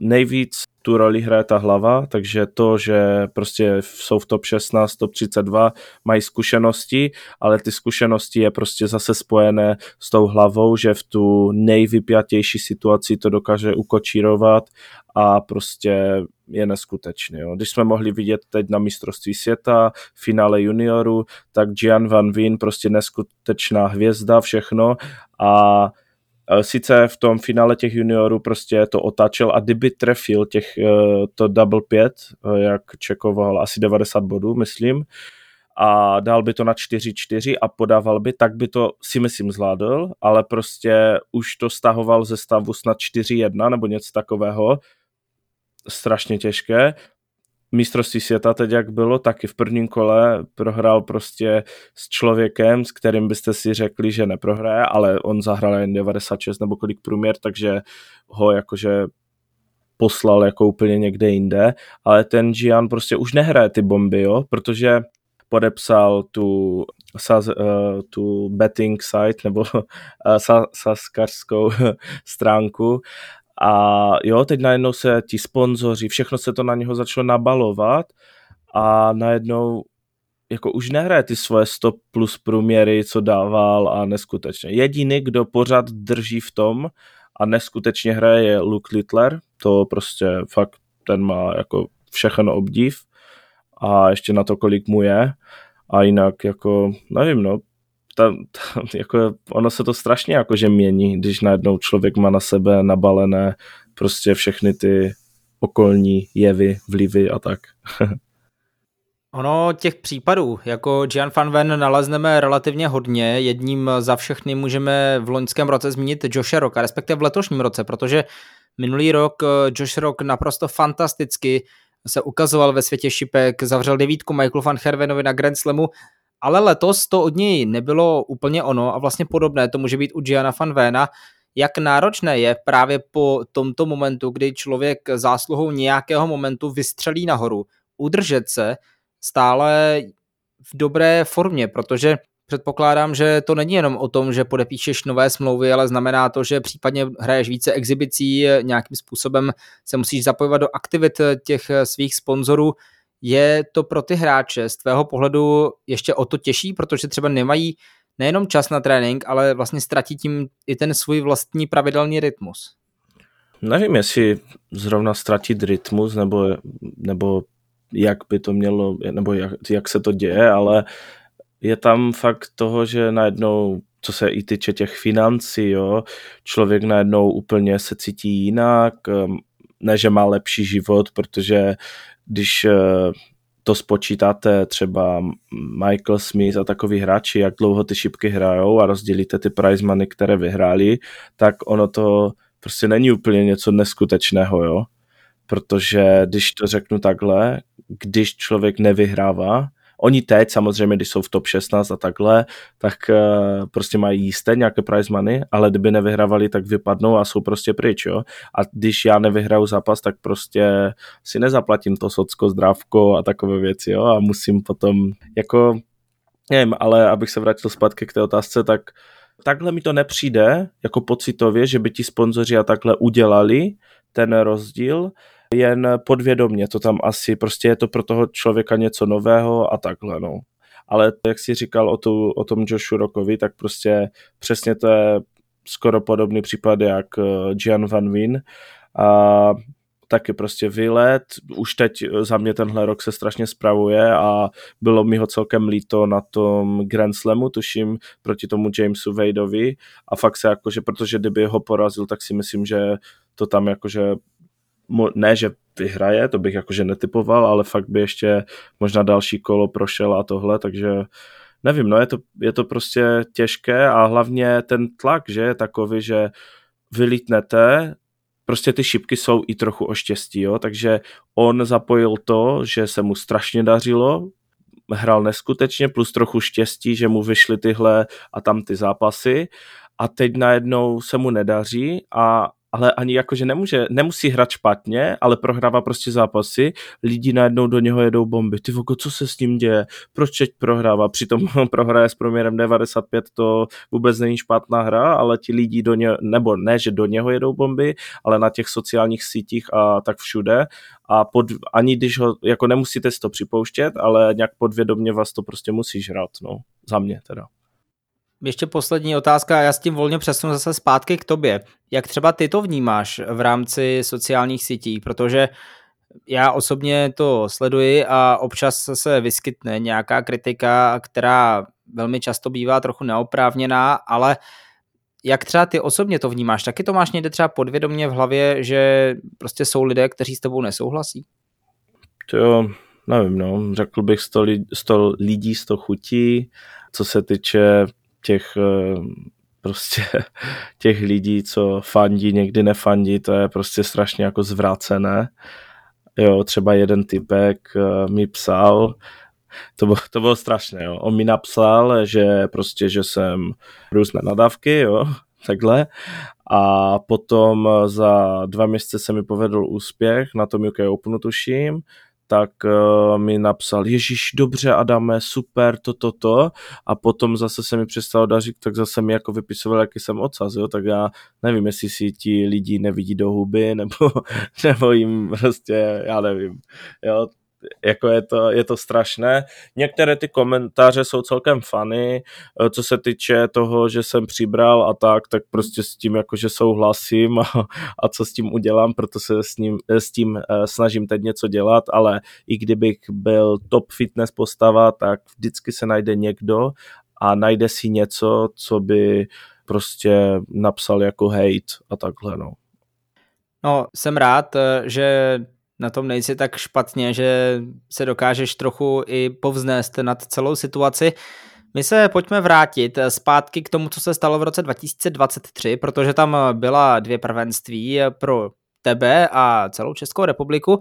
nejvíc tu roli hraje ta hlava, takže to, že prostě jsou v top 16, top 32, mají zkušenosti, ale ty zkušenosti je prostě zase spojené s tou hlavou, že v tu nejvypjatější situaci to dokáže ukočírovat a prostě je neskutečný. Jo. Když jsme mohli vidět teď na mistrovství světa, finále junioru, tak Gian Van Veen prostě neskutečná hvězda, všechno a Sice v tom finále těch juniorů prostě to otáčel a kdyby trefil těch, eh, to double pět, eh, jak čekoval asi 90 bodů, myslím, a dal by to na 4-4 a podával by, tak by to si myslím zvládl, ale prostě už to stahoval ze stavu snad 4-1 nebo něco takového, strašně těžké mistrovství světa teď jak bylo, taky v prvním kole prohrál prostě s člověkem, s kterým byste si řekli, že neprohraje, ale on zahrál jen 96 nebo kolik průměr, takže ho jakože poslal jako úplně někde jinde, ale ten Gian prostě už nehraje ty bomby, jo, protože podepsal tu, saz, uh, tu betting site nebo uh, saskarskou stránku a jo, teď najednou se ti sponzoři, všechno se to na něho začalo nabalovat a najednou jako už nehraje ty svoje 100 plus průměry, co dával a neskutečně. Jediný, kdo pořád drží v tom a neskutečně hraje je Luke Littler, to prostě fakt ten má jako všechno obdiv. A ještě na to, kolik mu je. A jinak jako, nevím no, ta, ta, jako ono se to strašně jakože mění, když najednou člověk má na sebe nabalené prostě všechny ty okolní jevy, vlivy a tak. Ono těch případů, jako Gian Van Ven nalezneme relativně hodně. Jedním za všechny můžeme v loňském roce zmínit Josh Rocka, respektive v letošním roce, protože minulý rok eh, Josh Rock naprosto fantasticky se ukazoval ve světě šipek, zavřel devítku Michael van Hervenovi na Grand Slamu ale letos to od něj nebylo úplně ono a vlastně podobné to může být u Gianna van Véna, jak náročné je právě po tomto momentu, kdy člověk zásluhou nějakého momentu vystřelí nahoru, udržet se stále v dobré formě, protože předpokládám, že to není jenom o tom, že podepíšeš nové smlouvy, ale znamená to, že případně hraješ více exibicí, nějakým způsobem se musíš zapojovat do aktivit těch svých sponzorů. Je to pro ty hráče z tvého pohledu ještě o to těžší, protože třeba nemají nejenom čas na trénink, ale vlastně ztratí tím i ten svůj vlastní pravidelný rytmus? Nevím, jestli zrovna ztratit rytmus, nebo, nebo jak by to mělo, nebo jak, jak se to děje, ale je tam fakt toho, že najednou co se i týče těch financí, jo, člověk najednou úplně se cítí jinak, ne, že má lepší život, protože když eh, to spočítáte třeba Michael Smith a takový hráči, jak dlouho ty šipky hrajou a rozdělíte ty prize money, které vyhráli, tak ono to prostě není úplně něco neskutečného, jo. Protože když to řeknu takhle, když člověk nevyhrává, Oni teď samozřejmě, když jsou v top 16 a takhle, tak uh, prostě mají jisté nějaké prize money, ale kdyby nevyhrávali, tak vypadnou a jsou prostě pryč, jo. A když já nevyhraju zápas, tak prostě si nezaplatím to socko, zdrávko a takové věci, jo. A musím potom jako, nevím, ale abych se vrátil zpátky k té otázce, tak takhle mi to nepřijde jako pocitově, že by ti sponzoři a takhle udělali ten rozdíl, jen podvědomně to tam asi, prostě je to pro toho člověka něco nového a takhle, no. Ale jak jsi říkal o, tu, o tom Joshu Rockovi, tak prostě přesně to je skoro podobný případ jak eh, Gian Van Wien a taky prostě vylet, už teď za mě tenhle rok se strašně spravuje a bylo mi ho celkem líto na tom Grand Slamu, tuším, proti tomu Jamesu Wadeovi a fakt se jakože, protože kdyby ho porazil, tak si myslím, že to tam jakože ne, že vyhraje, to bych jakože netypoval, ale fakt by ještě možná další kolo prošel a tohle, takže nevím, no je to, je to prostě těžké a hlavně ten tlak, že je takový, že vylítnete, prostě ty šipky jsou i trochu o štěstí, jo? takže on zapojil to, že se mu strašně dařilo, hrál neskutečně, plus trochu štěstí, že mu vyšly tyhle a tam ty zápasy a teď najednou se mu nedaří a ale ani jakože nemůže, nemusí hrát špatně, ale prohrává prostě zápasy, lidi najednou do něho jedou bomby, ty voko, co se s ním děje, proč teď prohrává, přitom prohraje s proměrem 95, to vůbec není špatná hra, ale ti lidi do něho, nebo ne, že do něho jedou bomby, ale na těch sociálních sítích a tak všude. A pod, ani když ho, jako nemusíte si to připouštět, ale nějak podvědomně vás to prostě musí žrát, no, za mě teda. Ještě poslední otázka, já s tím volně přesunu zase zpátky k tobě. Jak třeba ty to vnímáš v rámci sociálních sítí, protože já osobně to sleduji a občas se vyskytne nějaká kritika, která velmi často bývá trochu neoprávněná, ale jak třeba ty osobně to vnímáš? Taky to máš někde třeba podvědomě v hlavě, že prostě jsou lidé, kteří s tebou nesouhlasí? To jo, nevím, no. Řekl bych 100, lidí, 100 lidí, 100 chutí. Co se týče těch eh, prostě těch lidí, co fandí, někdy nefandí, to je prostě strašně jako zvrácené. Jo, třeba jeden typek eh, mi psal, to bylo, to bylo strašné, jo. On mi napsal, že prostě, že jsem různé nadávky, jo, takhle. A potom za dva měsíce se mi povedl úspěch na tom UK Openu, tuším tak uh, mi napsal, Ježíš, dobře Adame, super, toto, to, to. A potom zase se mi přestalo dařit, tak zase mi jako vypisoval, jaký jsem ocas, jo, tak já nevím, jestli si ti lidi nevidí do huby, nebo, nebo jim prostě, já nevím, jo, jako je to, je to strašné. Některé ty komentáře jsou celkem funny, eh, co se týče toho, že jsem přibral a tak, tak prostě s tím jakože souhlasím a, a co s tím udělám, proto se s, ním, eh, s tím eh, snažím teď něco dělat, ale i kdybych byl top fitness postava, tak vždycky se najde někdo a najde si něco, co by prostě napsal jako hate a takhle, no. No, jsem rád, že na tom nejsi tak špatně, že se dokážeš trochu i povznést nad celou situaci. My se pojďme vrátit zpátky k tomu, co se stalo v roce 2023, protože tam byla dvě prvenství pro tebe a celou Českou republiku.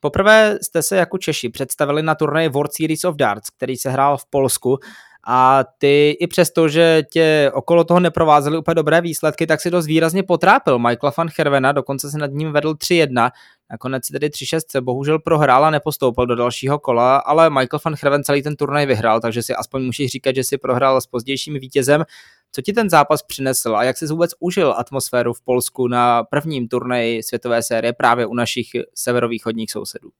Poprvé jste se jako Češi představili na turnaji World Series of Darts, který se hrál v Polsku a ty i přesto, že tě okolo toho neprovázely úplně dobré výsledky, tak si dost výrazně potrápil Michaela van Hervena, dokonce se nad ním vedl 3-1, nakonec si tedy 3-6 se bohužel prohrál a nepostoupil do dalšího kola, ale Michael van Herven celý ten turnaj vyhrál, takže si aspoň můžeš říkat, že si prohrál s pozdějším vítězem. Co ti ten zápas přinesl a jak jsi vůbec užil atmosféru v Polsku na prvním turnaji světové série právě u našich severovýchodních sousedů?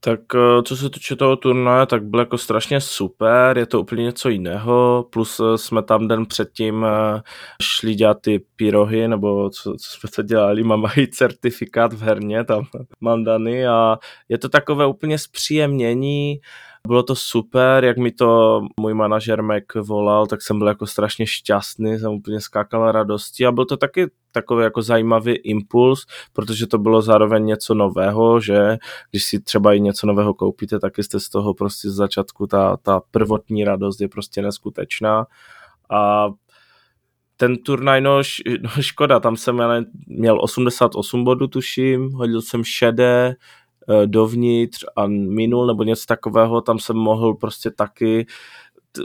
Tak eh, co se týče toho turnaje, tak byl jako strašně super, je to úplně něco jiného, plus eh, jsme tam den předtím eh, šli dělat ty pyrohy, nebo co, co jsme to dělali, mám i certifikát v herně, tam mám daný a je to takové úplně zpříjemnění, Bylo to super, jak mi to můj manažer Mac volal, tak jsem byl jako strašně šťastný, jsem úplně skákal radostí a byl to taky takový jako zajímavý impuls, protože to bylo zároveň něco nového, že když si třeba i něco nového koupíte, tak jste z toho prostě z začátku ta, ta prvotní radost je prostě neskutečná. A ten turnaj, no, no škoda, tam jsem měl 88 bodů, tuším, hodil jsem šedé, dovnitř a minul nebo něco takového, tam jsem mohl prostě taky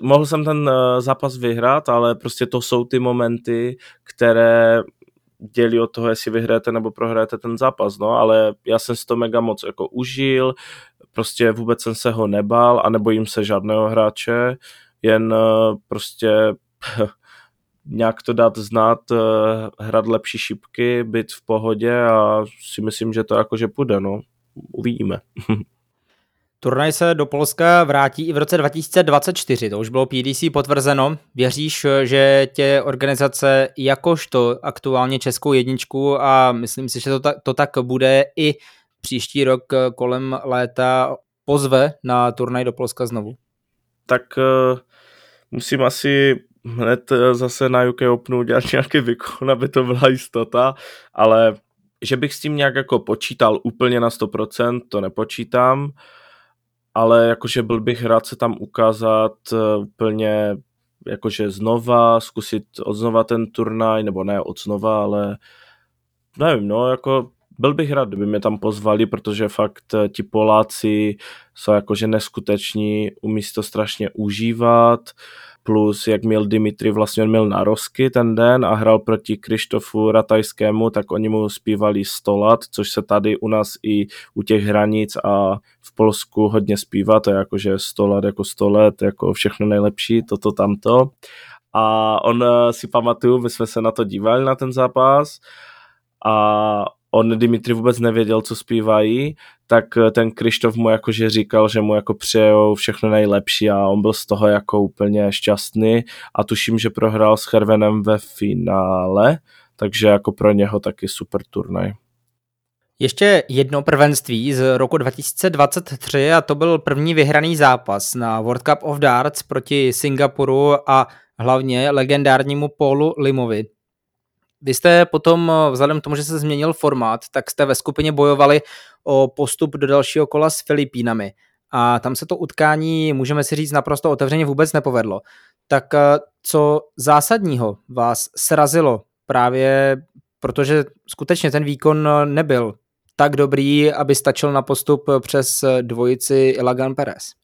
mohl jsem ten eh, zápas vyhrát, ale prostě to jsou ty momenty, které dělí od toho, jestli vyhráte nebo prohráte ten zápas, no, ale já jsem si to mega moc jako užil, prostě vůbec jsem se ho nebál a nebojím se žádného hráče, jen eh, prostě nějak to dát znát, hrát lepší šipky, být v pohodě a si myslím, že to jakože půjde, no uvidíme. Turnaj se do Polska vrátí i v roce 2024, to už bylo PDC potvrzeno. Věříš, že tě organizace jakožto aktuálně českou jedničku a myslím si, že to tak, to tak bude i příští rok kolem léta pozve na turnaj do Polska znovu? Tak uh, musím asi hned eh, zase na UK Openu udělat nějaký výkon, aby to byla jistota, ale že bych s tím nějak jako počítal úplně na 100%, to nepočítám, ale jakože byl bych rád se tam ukázat eh, úplně jakože znova, zkusit odznova ten turnaj, nebo ne od znova, ale nevím, no, jako byl bych rád, kdyby mě tam pozvali, protože fakt eh, ti Poláci jsou jakože neskuteční, umí to strašně užívat, plus jak měl Dimitri, vlastně on měl narosky ten den a hrál proti Krištofu Ratajskému, tak oni mu zpívali stolat, což se tady u nás i u těch hranic a v Polsku hodně zpívá, to je jako, že 100 let jako 100 let, jako všechno nejlepší, toto tamto. A on eh, si pamatuju, my jsme se na to dívali, na ten zápas a on Dimitri vůbec nevěděl, co zpívají, tak eh, ten Krištof mu jakože říkal, že mu jako přejou všechno nejlepší a on byl z toho jako úplně šťastný a tuším, že prohrál s Hervenem ve finále, takže jako pro něho taky super turnaj. Ještě jedno prvenství z roku 2023 a to byl první vyhraný zápas na World Cup of Darts proti Singapuru a hlavně legendárnímu Paulu Limovi. Vy jste potom, vzhledem k tomu, že se změnil formát, tak jste ve skupině bojovali o postup do dalšího kola s Filipínami. A tam se to utkání, můžeme si říct, naprosto otevřeně vůbec nepovedlo. Tak eh, co zásadního vás srazilo právě, protože skutečně ten výkon nebyl tak dobrý, aby stačil na postup přes dvojici Ilagan Perez?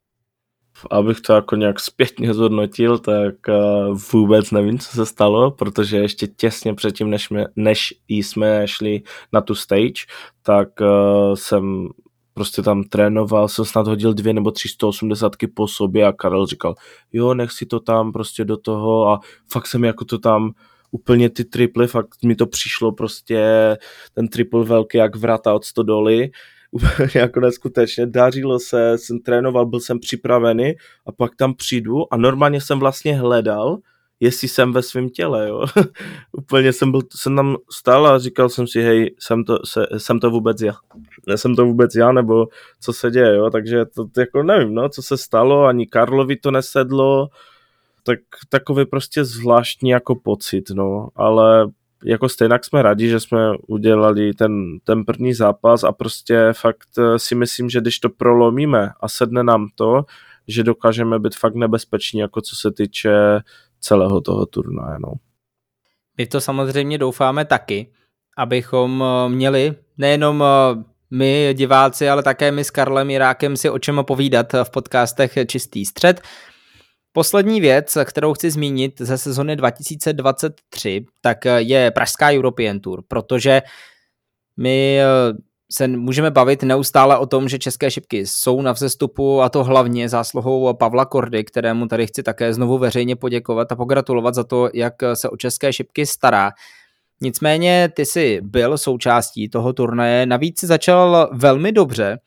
Abych to jako nějak zpětně zhodnotil, tak uh, vůbec nevím, co se stalo, protože ještě těsně předtím, než, jsme, než jsme šli na tu stage, tak uh, jsem prostě tam trénoval, jsem snad hodil dvě nebo tři 180 po sobě a Karel říkal, jo, nech si to tam prostě do toho. A fakt jsem jako to tam úplně ty triply, fakt mi to přišlo prostě ten triple velký jak vrata od stodoly. úplně jako neskutečně, dařilo se, jsem trénoval, byl jsem připravený a pak tam přijdu a normálně jsem vlastně hledal, jestli jsem ve svém těle, jo. Úplně jsem, byl, jsem tam stál a říkal jsem si, hej, jsem to, se, jsem to vůbec já. Jsem to vůbec já, nebo co se děje, jo. Takže to, to jako nevím, no, co se stalo, ani Karlovi to nesedlo, tak takový prostě zvláštní jako pocit, no, ale jako stejně jsme rádi, že jsme udělali ten, ten první zápas a prostě fakt eh, si myslím, že když to prolomíme a sedne nám to, že dokážeme být fakt nebezpeční, jako co se týče celého toho turnaje. No. My to samozřejmě doufáme taky, abychom eh, měli nejenom eh, my diváci, ale také my s Karlem Jirákem si o čem povídat v podcastech Čistý střed. Poslední věc, kterou chci zmínit ze sezony 2023, tak je Pražská European Tour, protože my eh, se můžeme bavit neustále o tom, že české šipky jsou na vzestupu a to hlavně zásluhou Pavla Kordy, kterému tady chci také znovu veřejně poděkovat a pogratulovat za to, jak se o české šipky stará. Nicméně ty jsi byl součástí toho turnaje, navíc si začal velmi dobře,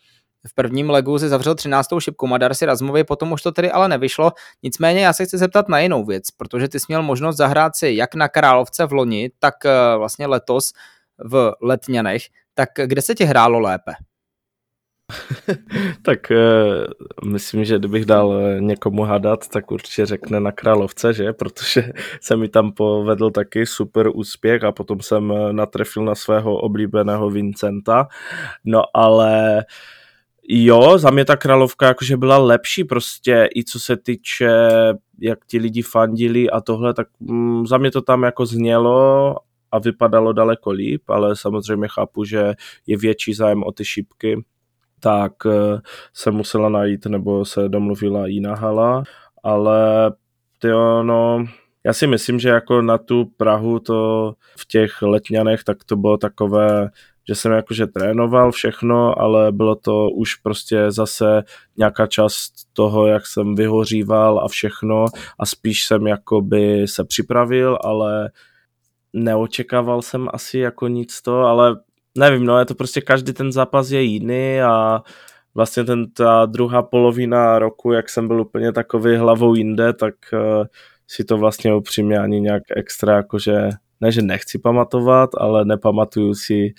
v prvním legu si zavřel 13. šipku Madarsi Razmovi, potom už to tedy ale nevyšlo. Nicméně já se chci zeptat na jinou věc, protože ty jsi měl možnost zahrát si jak na Královce v loni, tak eh, vlastně letos v Letňanech. Tak kde se ti hrálo lépe? tak uh, myslím, že kdybych dal někomu hadat, tak určitě řekne na Královce, že? Protože se mi tam povedl taky super úspěch a potom jsem natrefil na svého oblíbeného Vincenta. No ale jo, za mě ta královka jakože byla lepší prostě i co se týče, jak ti lidi fandili a tohle, tak mm, za mě to tam jako znělo a vypadalo daleko líp, ale samozřejmě chápu, že je větší zájem o ty šipky, tak uh, se musela najít nebo se domluvila jiná hala, ale ty no, já si myslím, že jako na tu Prahu to v těch letňanech, tak to bylo takové že jsem jakože trénoval všechno, ale bylo to už prostě zase nějaká část toho, jak jsem vyhoříval a všechno. A spíš jsem jakoby se připravil, ale neočekával jsem asi jako nic to, ale nevím, no je to prostě každý ten zápas je jiný a vlastně ten, ta druhá polovina roku, jak jsem byl úplně takový hlavou jinde, tak uh, si to vlastně upřímně ani nějak extra jakože, ne že nechci pamatovat, ale nepamatuju si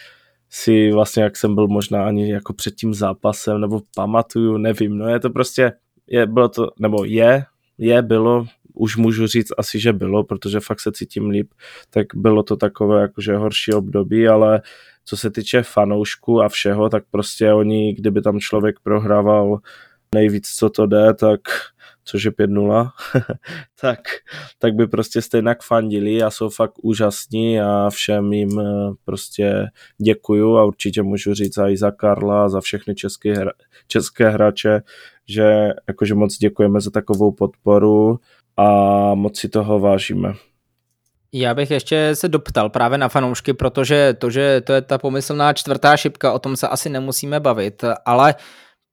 si vlastně, jak jsem byl možná ani jako před tím zápasem, nebo pamatuju, nevím, no je to prostě, je, bylo to, nebo je, je, bylo, už můžu říct asi, že bylo, protože fakt se cítím líp, tak bylo to takové jakože horší období, ale co se týče fanoušku a všeho, tak prostě oni, kdyby tam člověk prohrával nejvíc, co to jde, tak což je 5-0, tak, tak by prostě stejně fandili a jsou fakt úžasní a všem jim eh, prostě děkuju a určitě můžu říct i za Karla, za všechny české, hra, české hráče, že jakože moc děkujeme za takovou podporu a moc si toho vážíme. Já bych ještě se doptal právě na fanoušky, protože to, že to je ta pomyslná čtvrtá šipka, o tom se asi nemusíme bavit, ale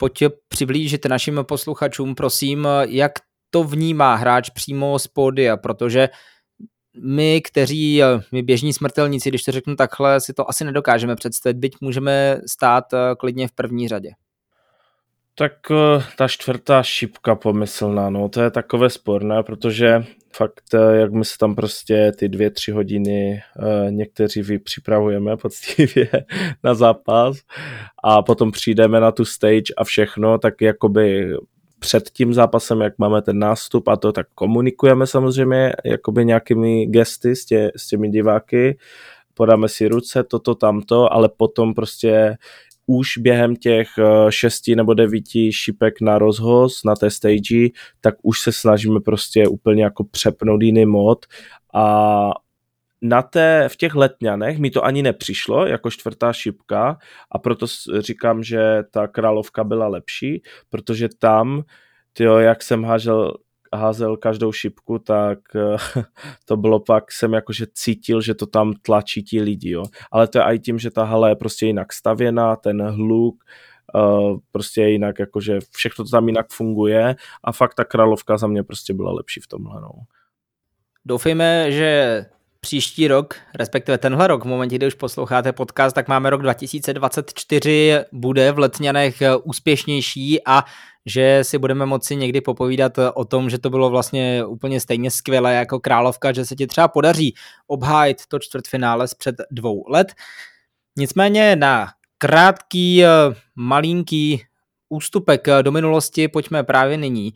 pojď přiblížit našim posluchačům, prosím, jak to vnímá hráč přímo z pódia, protože my, kteří, my běžní smrtelníci, když to řeknu takhle, si to asi nedokážeme představit, byť můžeme stát klidně v první řadě. Tak eh, ta čtvrtá šipka pomyslná, no to je takové sporné, protože fakt, eh, jak my se tam prostě ty dvě, tři hodiny eh, někteří vy připravujeme poctivě na zápas a potom přijdeme na tu stage a všechno, tak jakoby před tím zápasem, jak máme ten nástup a to, tak komunikujeme samozřejmě jakoby nějakými gesty s, tě, s těmi diváky, podáme si ruce, toto, tamto, ale potom prostě už během těch eh, šesti nebo devíti šipek na rozhoz na té stage, tak už se snažíme prostě úplně jako přepnout jiný mod. A na té, v těch letňanech mi to ani nepřišlo jako čtvrtá šipka a proto říkám, že ta královka byla lepší, protože tam, tyjo, jak jsem hážel házel každou šipku, tak eh, to bylo pak, jsem jakože cítil, že to tam tlačí ti lidi, jo. Ale to je i tím, že ta hala je prostě jinak stavěná, ten hluk, Uh, prostě jinak, jakože všechno to tam jinak funguje a fakt ta královka za mě prostě byla lepší v tomhle. No. Doufejme, že příští rok, respektive tenhle rok, v momentě, kdy už posloucháte podcast, tak máme rok 2024, bude v Letňanech úspěšnější a že si budeme moci někdy popovídat o tom, že to bylo vlastně úplně stejně skvělé jako Královka, že se ti třeba podaří obhájit to čtvrtfinále z před dvou let. Nicméně na krátký, malinký ústupek do minulosti pojďme právě nyní.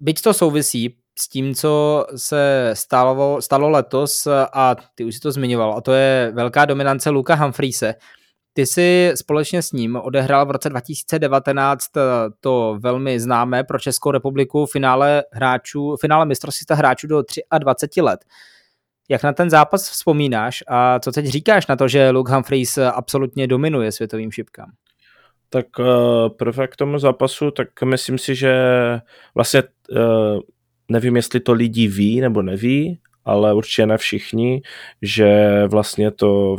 Byť to souvisí s tím, co se stalo, stalo letos a ty už si to zmiňoval, a to je velká dominance Luka Humphreese, ty jsi společně s ním odehrál v roce 2019 eh, to velmi známé pro Českou republiku finále hráčů, finále mistrovství hráčů do 23 let. Jak na ten zápas vzpomínáš a co teď říkáš na to, že Luke Humphreys absolutně dominuje světovým šipkám? Tak uh, prvé k tomu zápasu, tak myslím si, že vlastně uh, nevím, jestli to lidi ví nebo neví, ale určitě ne všichni, že vlastně to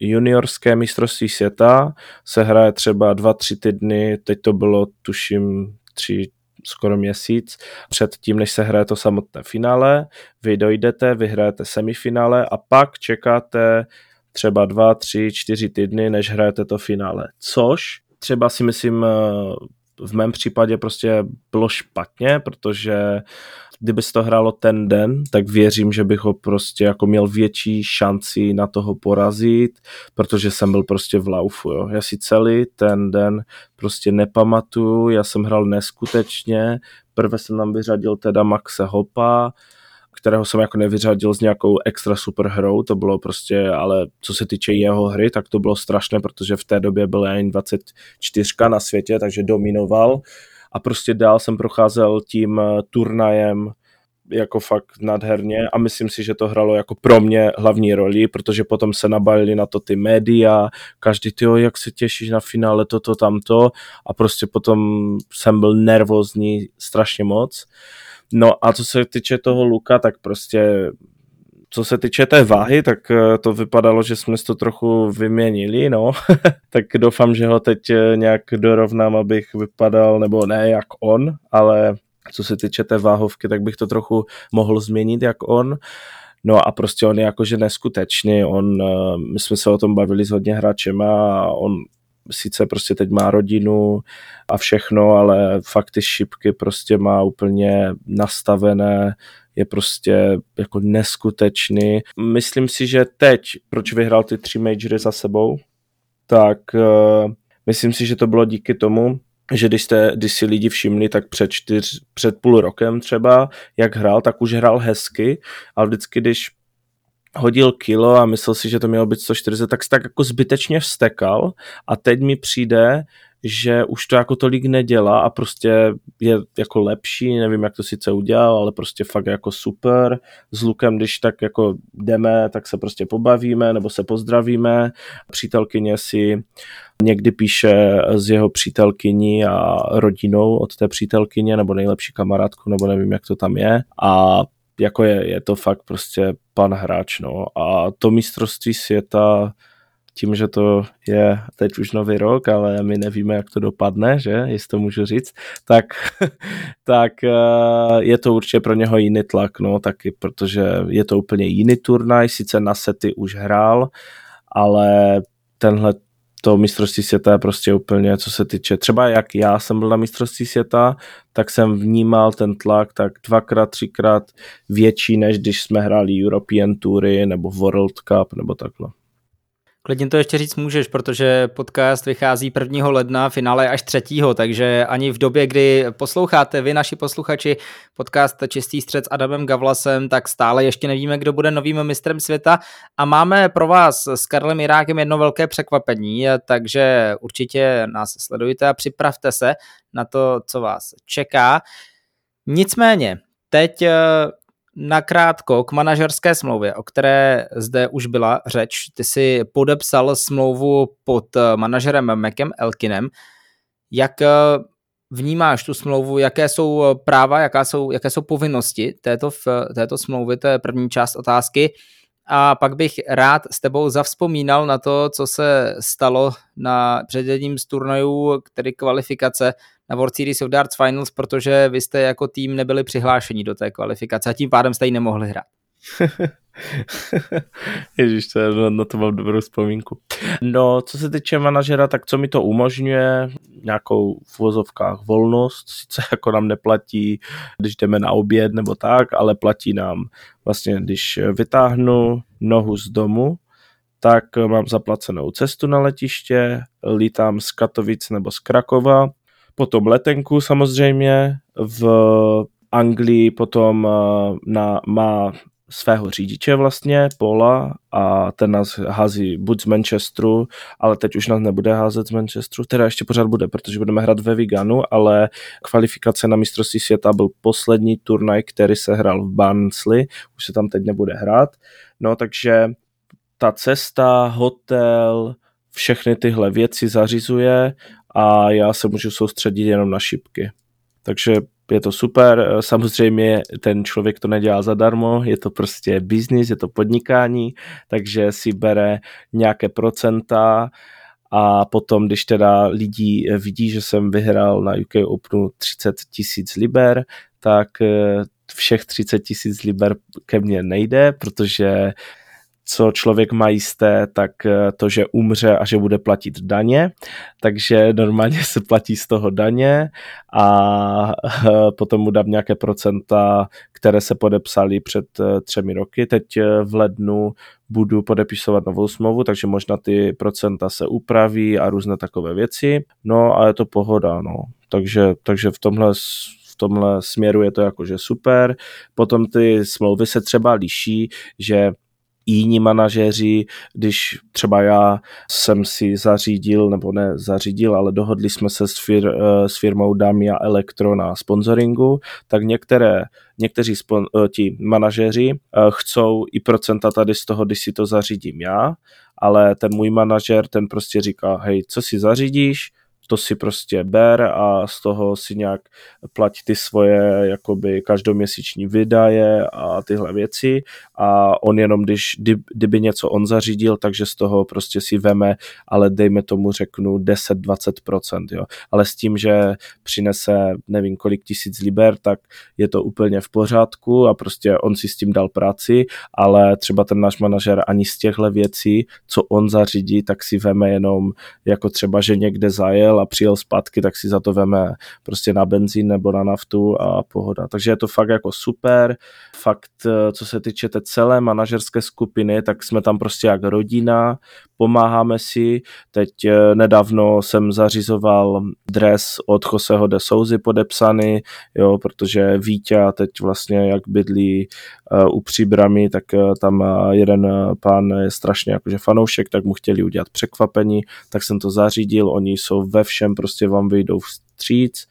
juniorské mistrovství světa se hraje třeba dva, tři týdny, teď to bylo tuším tři, skoro měsíc před tím, než se hraje to samotné finále. Vy dojdete, vyhrajete semifinále a pak čekáte třeba dva, tři, čtyři týdny, než hrajete to finále. Což třeba si myslím v mém případě prostě bylo špatně, protože kdyby se to hrálo ten den, tak věřím, že bych ho prostě jako měl větší šanci na toho porazit, protože jsem byl prostě v laufu, jo. Já si celý ten den prostě nepamatuju, já jsem hrál neskutečně, prvé jsem tam vyřadil teda Maxe Hopa, kterého jsem jako nevyřadil s nějakou extra super hrou, to bylo prostě, ale co se týče jeho hry, tak to bylo strašné, protože v té době byl jen 24 na světě, takže dominoval a prostě dál jsem procházel tím eh, turnajem jako fakt nadherně a myslím si, že to hralo jako pro mě hlavní roli, protože potom se nabalili na to ty média, každý ty, jak se těšíš na finále, toto, tamto a prostě potom jsem byl nervózní strašně moc. No a co se týče toho Luka, tak prostě co se týče té váhy, tak eh, to vypadalo, že jsme to trochu vyměnili, no. tak doufám, že ho teď eh, nějak dorovnám, abych vypadal, nebo ne jak on, ale co se týče té váhovky, tak bych to trochu mohl změnit jak on. No a prostě on je jakože neskutečný, on, eh, my jsme se o tom bavili s hodně hráčema a on sice prostě teď má rodinu a všechno, ale fakt ty šipky prostě má úplně nastavené, je prostě jako neskutečný. Myslím si, že teď, proč vyhrál ty tři majory za sebou, tak uh, myslím si, že to bylo díky tomu, že když, jste, když si lidi všimli, tak před, čtyř, před půl rokem třeba, jak hrál, tak už hrál hezky, ale vždycky, když hodil kilo a myslel si, že to mělo být 140, tak se tak jako zbytečně vstekal a teď mi přijde, že už to jako tolik nedělá a prostě je jako lepší, nevím, jak to sice udělal, ale prostě fakt jako super. S Lukem, když tak jako jdeme, tak se prostě pobavíme nebo se pozdravíme. Přítelkyně si někdy píše s jeho přítelkyní a rodinou od té přítelkyně nebo nejlepší kamarádku, nebo nevím, jak to tam je. A jako je, je to fakt prostě pan hráč, no. A to mistrovství světa tím, že to je teď už nový rok, ale my nevíme, jak to dopadne, že, jestli to můžu říct, tak, tak eh, je to určitě pro něho jiný tlak, no, taky, protože je to úplně jiný turnaj, sice na sety už hrál, ale tenhle to mistrovství světa je prostě úplně, co se týče, třeba jak já jsem byl na mistrovství světa, tak jsem vnímal ten tlak tak dvakrát, třikrát větší, než když jsme hráli European Toury nebo World Cup nebo takhle. Klidně to ještě říct můžeš, protože podcast vychází 1. ledna, finále až 3. takže ani v době, kdy posloucháte vy, naši posluchači, podcast Čistý střed s Adamem Gavlasem, tak stále ještě nevíme, kdo bude novým mistrem světa a máme pro vás s Karlem Irákem jedno velké překvapení, takže určitě nás sledujte a připravte se na to, co vás čeká. Nicméně, teď nakrátko k manažerské smlouvě, o které zde už byla řeč. Ty si podepsal smlouvu pod eh, manažerem Mekem Elkinem. Jak eh, vnímáš tu smlouvu, jaké jsou eh, práva, jaká jsou, jaké jsou povinnosti této, této smlouvy, to je první část otázky. A pak bych rád s tebou zavzpomínal na to, co se stalo na před jedním z turnajů, tedy kvalifikace na World Series of Darts Finals, protože vy jste jako tým nebyli přihlášeni do té kvalifikace a tím pádem jste ji nemohli hrát. Ježíš, to je, na to mám dobrou vzpomínku. No, co se týče manažera, tak co mi to umožňuje, nějakou v vozovkách volnost, sice jako nám neplatí, když jdeme na oběd nebo tak, ale platí nám vlastně, když vytáhnu nohu z domu, tak mám zaplacenou cestu na letiště, lítám z Katovic nebo z Krakova, potom letenku samozřejmě, v Anglii potom eh, na, má svého řidiče vlastně, Paula, a ten nás hází buď z Manchesteru, ale teď už nás nebude házet z Manchesteru, teda ještě pořád bude, protože budeme hrát ve Viganu, ale kvalifikace na mistrovství světa byl poslední turnaj, který se hrál v Barnsley, už se tam teď nebude hrát, no takže ta cesta, hotel, všechny tyhle věci zařizuje a já se můžu soustředit jenom na šipky. Takže je to super, samozřejmě ten člověk to nedělá zadarmo, je to prostě biznis, je to podnikání, takže si bere nějaké procenta a potom, když teda lidi vidí, že jsem vyhrál na UK Openu 30 tisíc liber, tak eh, všech 30 tisíc liber ke mně nejde, protože co člověk má jisté, tak eh, to, že umře a že bude platit daně, takže normálně se platí z toho daně a eh, potom mu dám nějaké procenta, které se podepsaly před eh, třemi roky. Teď v lednu budu podepisovat novou smlouvu, takže možná ty procenta se upraví a různé takové věci. No a je to pohoda, no. Takže, takže v tomhle v tomhle směru je to jakože super. Potom ty smlouvy se třeba liší, že jiní manažeři, když třeba já jsem si zařídil, nebo ne zařídil, ale dohodli jsme se s, fir, eh, s firmou Damia Elektro na sponsoringu, tak některé, někteří spon, eh, ti manažeři eh, chcou i procenta tady z toho, když si to zařídím já, ale ten můj manažer, ten prostě říká, hej, co si zařídíš, to si prostě ber a z toho si nějak platí ty svoje jakoby každoměsíční výdaje a tyhle věci a on jenom, když, kdyby něco on zařídil, takže z toho prostě si veme, ale dejme tomu řeknu 10-20%, jo. Ale s tím, že přinese nevím kolik tisíc liber, tak je to úplně v pořádku a prostě on si s tím dal práci, ale třeba ten náš manažer ani z těchto věcí, co on zařídí, tak si veme jenom jako třeba, že někde zajel a přijel zpátky, tak si za to veme prostě na benzín nebo na naftu a pohoda. Takže je to fakt jako super. Fakt, eh, co se týče té celé manažerské skupiny, tak jsme tam prostě jak rodina, pomáháme si. Teď eh, nedávno jsem zařizoval dres od Joseho de Souzy podepsaný, jo, protože Vítě teď vlastně jak bydlí uh, u příbramy, tak tam jeden pán je strašně jakože fanoušek, tak mu chtěli udělat překvapení, tak jsem to zařídil, oni jsou ve všem, prostě vám vyjdou vstříc.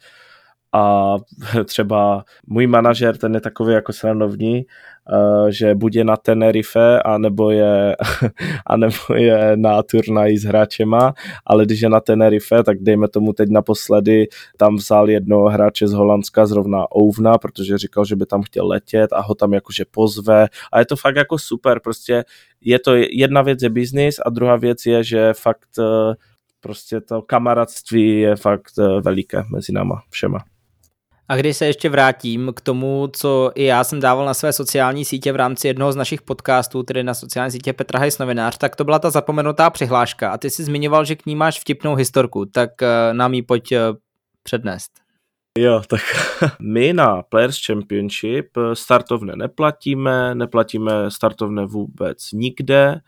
A třeba můj manažer, ten je takový jako sranovní, uh, že buď je na Tenerife, anebo je, anebo je na turnaji s hráčema, ale když je na Tenerife, tak dejme tomu teď naposledy, tam vzal jednoho hráče z Holandska, zrovna Ouvna, protože říkal, že by tam chtěl letět a ho tam jakože pozve. A je to fakt jako super, prostě je to jedna věc je biznis a druhá věc je, že fakt uh, prostě to kamarádství je fakt uh, veliké mezi náma všema. A když se ještě vrátím k tomu, co i já jsem dával na své sociální sítě v rámci jednoho z našich podcastů, tedy na sociální sítě Petra Hejs novinář, tak to byla ta zapomenutá přihláška a ty jsi zmiňoval, že k ní máš vtipnou historku, tak eh, nám ji pojď eh, přednést. Jo, tak my na Players Championship startovné neplatíme, neplatíme startovné vůbec nikde,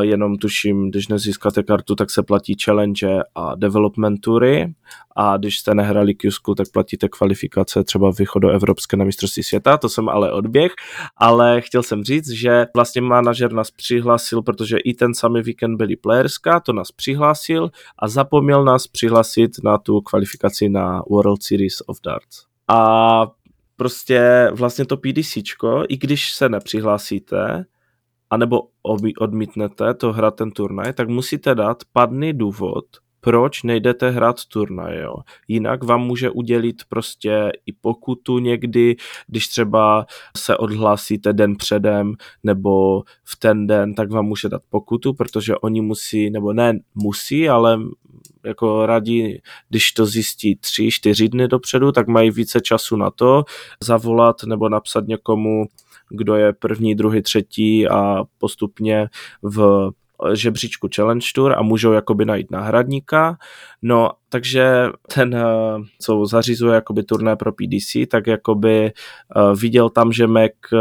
jenom tuším, když nezískáte kartu, tak se platí challenge a development tury. A když jste nehrali Qsku, tak platíte kvalifikace třeba východu Evropské na mistrovství světa, to jsem ale odběh, ale chtěl jsem říct, že vlastně manažer nás přihlásil, protože i ten samý víkend byli playerska, to nás přihlásil a zapomněl nás přihlásit na tu kvalifikaci na World Series of Darts. A prostě vlastně to PDCčko, i když se nepřihlásíte, anebo odmítnete to hrát ten turnaj, tak musíte dát padný důvod, proč nejdete hrát turnaj, jo. Jinak vám může udělit prostě i pokutu někdy, když třeba se odhlásíte den předem nebo v ten den, tak vám může dát pokutu, protože oni musí, nebo ne musí, ale jako radí, když to zjistí tři, čtyři dny dopředu, tak mají více času na to zavolat nebo napsat někomu kdo je první, druhý, třetí a postupně v žebříčku Challenge Tour a můžou jakoby najít náhradníka. No, takže ten, eh, co zařizuje jakoby turné pro PDC, tak jakoby eh, viděl tam, že Mac eh,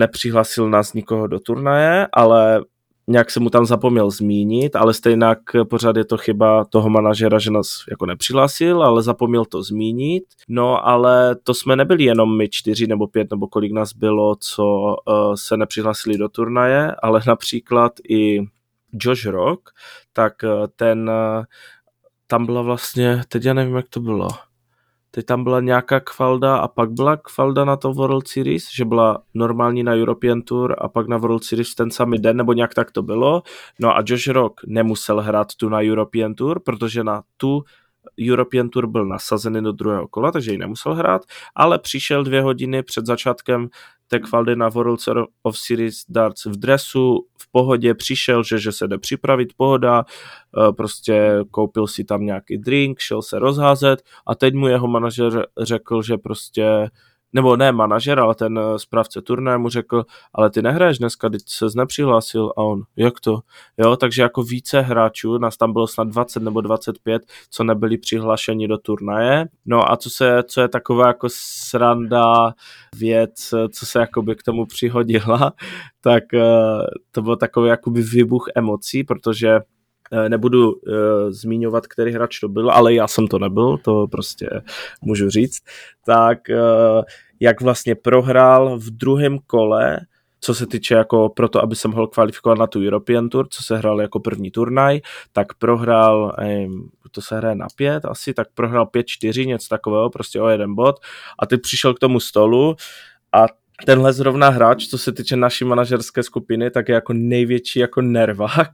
nepřihlásil nás nikoho do turnaje, ale nějak se mu tam zapomněl zmínit, ale stejně pořád je to chyba toho manažera, že nás jako nepřihlásil, ale zapomněl to zmínit. No ale to jsme nebyli jenom my čtyři nebo pět nebo kolik nás bylo, co uh, se nepřihlásili do turnaje, ale například i Josh Rock, tak uh, ten uh, tam byla vlastně, teď já nevím, jak to bylo teď tam byla nějaká kvalda a pak byla kvalda na to World Series, že byla normální na European Tour a pak na World Series ten samý den, nebo nějak tak to bylo. No a Josh Rock nemusel hrát tu na European Tour, protože na tu European Tour byl nasazený do druhého kola, takže ji nemusel hrát, ale přišel dvě hodiny před začátkem té kvaldy na World of Series Darts v dresu, v pohodě, přišel, že, že se jde připravit, pohoda, eh, prostě koupil si tam nějaký drink, šel se rozházet a teď mu jeho manažer řekl, že prostě nebo ne manažer, ale ten správce turnaje mu řekl, ale ty nehraješ dneska, teď se nepřihlásil a on, jak to? Jo, takže jako více hráčů, nás tam bylo snad 20 nebo 25, co nebyli přihlášeni do turnaje. No a co, se, co je taková jako sranda věc, co se jakoby k tomu přihodila, tak to byl takový jakoby výbuch emocí, protože Eh, nebudu uh, zmiňovat, který hráč to byl, ale já jsem to nebyl, to prostě můžu říct, tak uh, jak vlastně prohrál v druhém kole, co se týče jako proto, aby se mohl kvalifikovat na tu European Tour, co se hrál jako první turnaj, tak prohrál, to se hraje na pět asi, tak prohrál pět čtyři, něco takového, prostě o jeden bod. A teď přišel k tomu stolu a tenhle zrovna hráč, co se týče naší manažerské skupiny, tak je jako největší jako nervák,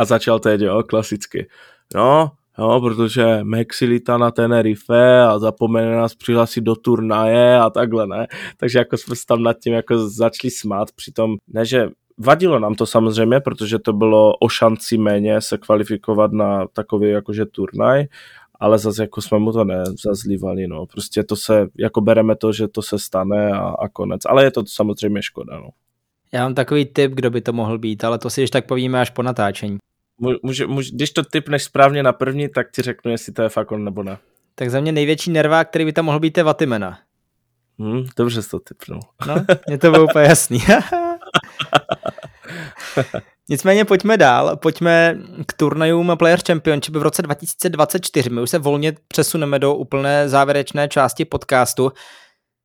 a začal teď, jo, klasicky. No, jo, protože Maxi lítá na Tenerife a zapomene nás přihlásit do turnaje a takhle, ne? Takže jako jsme se tam nad tím jako začali smát, přitom ne, že vadilo nám to samozřejmě, protože to bylo o šanci méně se kvalifikovat na takový jakože turnaj, ale zase jako jsme mu to nezazlívali, no. Prostě to se, jako bereme to, že to se stane a, a konec. Ale je to samozřejmě škoda, no. Já mám takový tip, kdo by to mohl být, ale to si ještě tak povíme až po natáčení. Může, může, když to typneš správně na první, tak ti řeknu, jestli to je fakt on nebo ne. Tak za mě největší nervák, který by tam mohl být, je Vatimena. Hmm, dobře jsi to typnul. No, mě to bylo úplně jasný. Nicméně pojďme dál, pojďme k turnajům Players Championship v roce 2024. My už se volně přesuneme do úplné závěrečné části podcastu.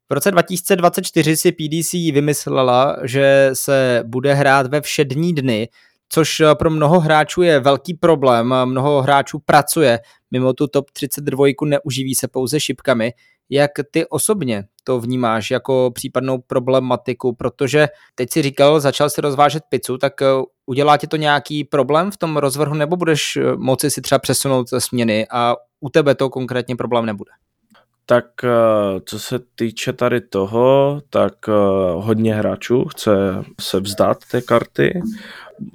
V roce 2024 si PDC vymyslela, že se bude hrát ve všední dny, což eh, pro mnoho hráčů je velký problém. Mnoho hráčů pracuje mimo tu top 32, neuživí se pouze šipkami. Jak ty osobně to vnímáš jako případnou problematiku, protože teď si říkal, začal si rozvážet pizzu, tak eh, udělá ti to nějaký problém v tom rozvrhu, nebo budeš eh, moci si třeba přesunout směny a u tebe to konkrétně problém nebude? Tak co se týče tady toho, tak hodně hráčů chce se vzdát té karty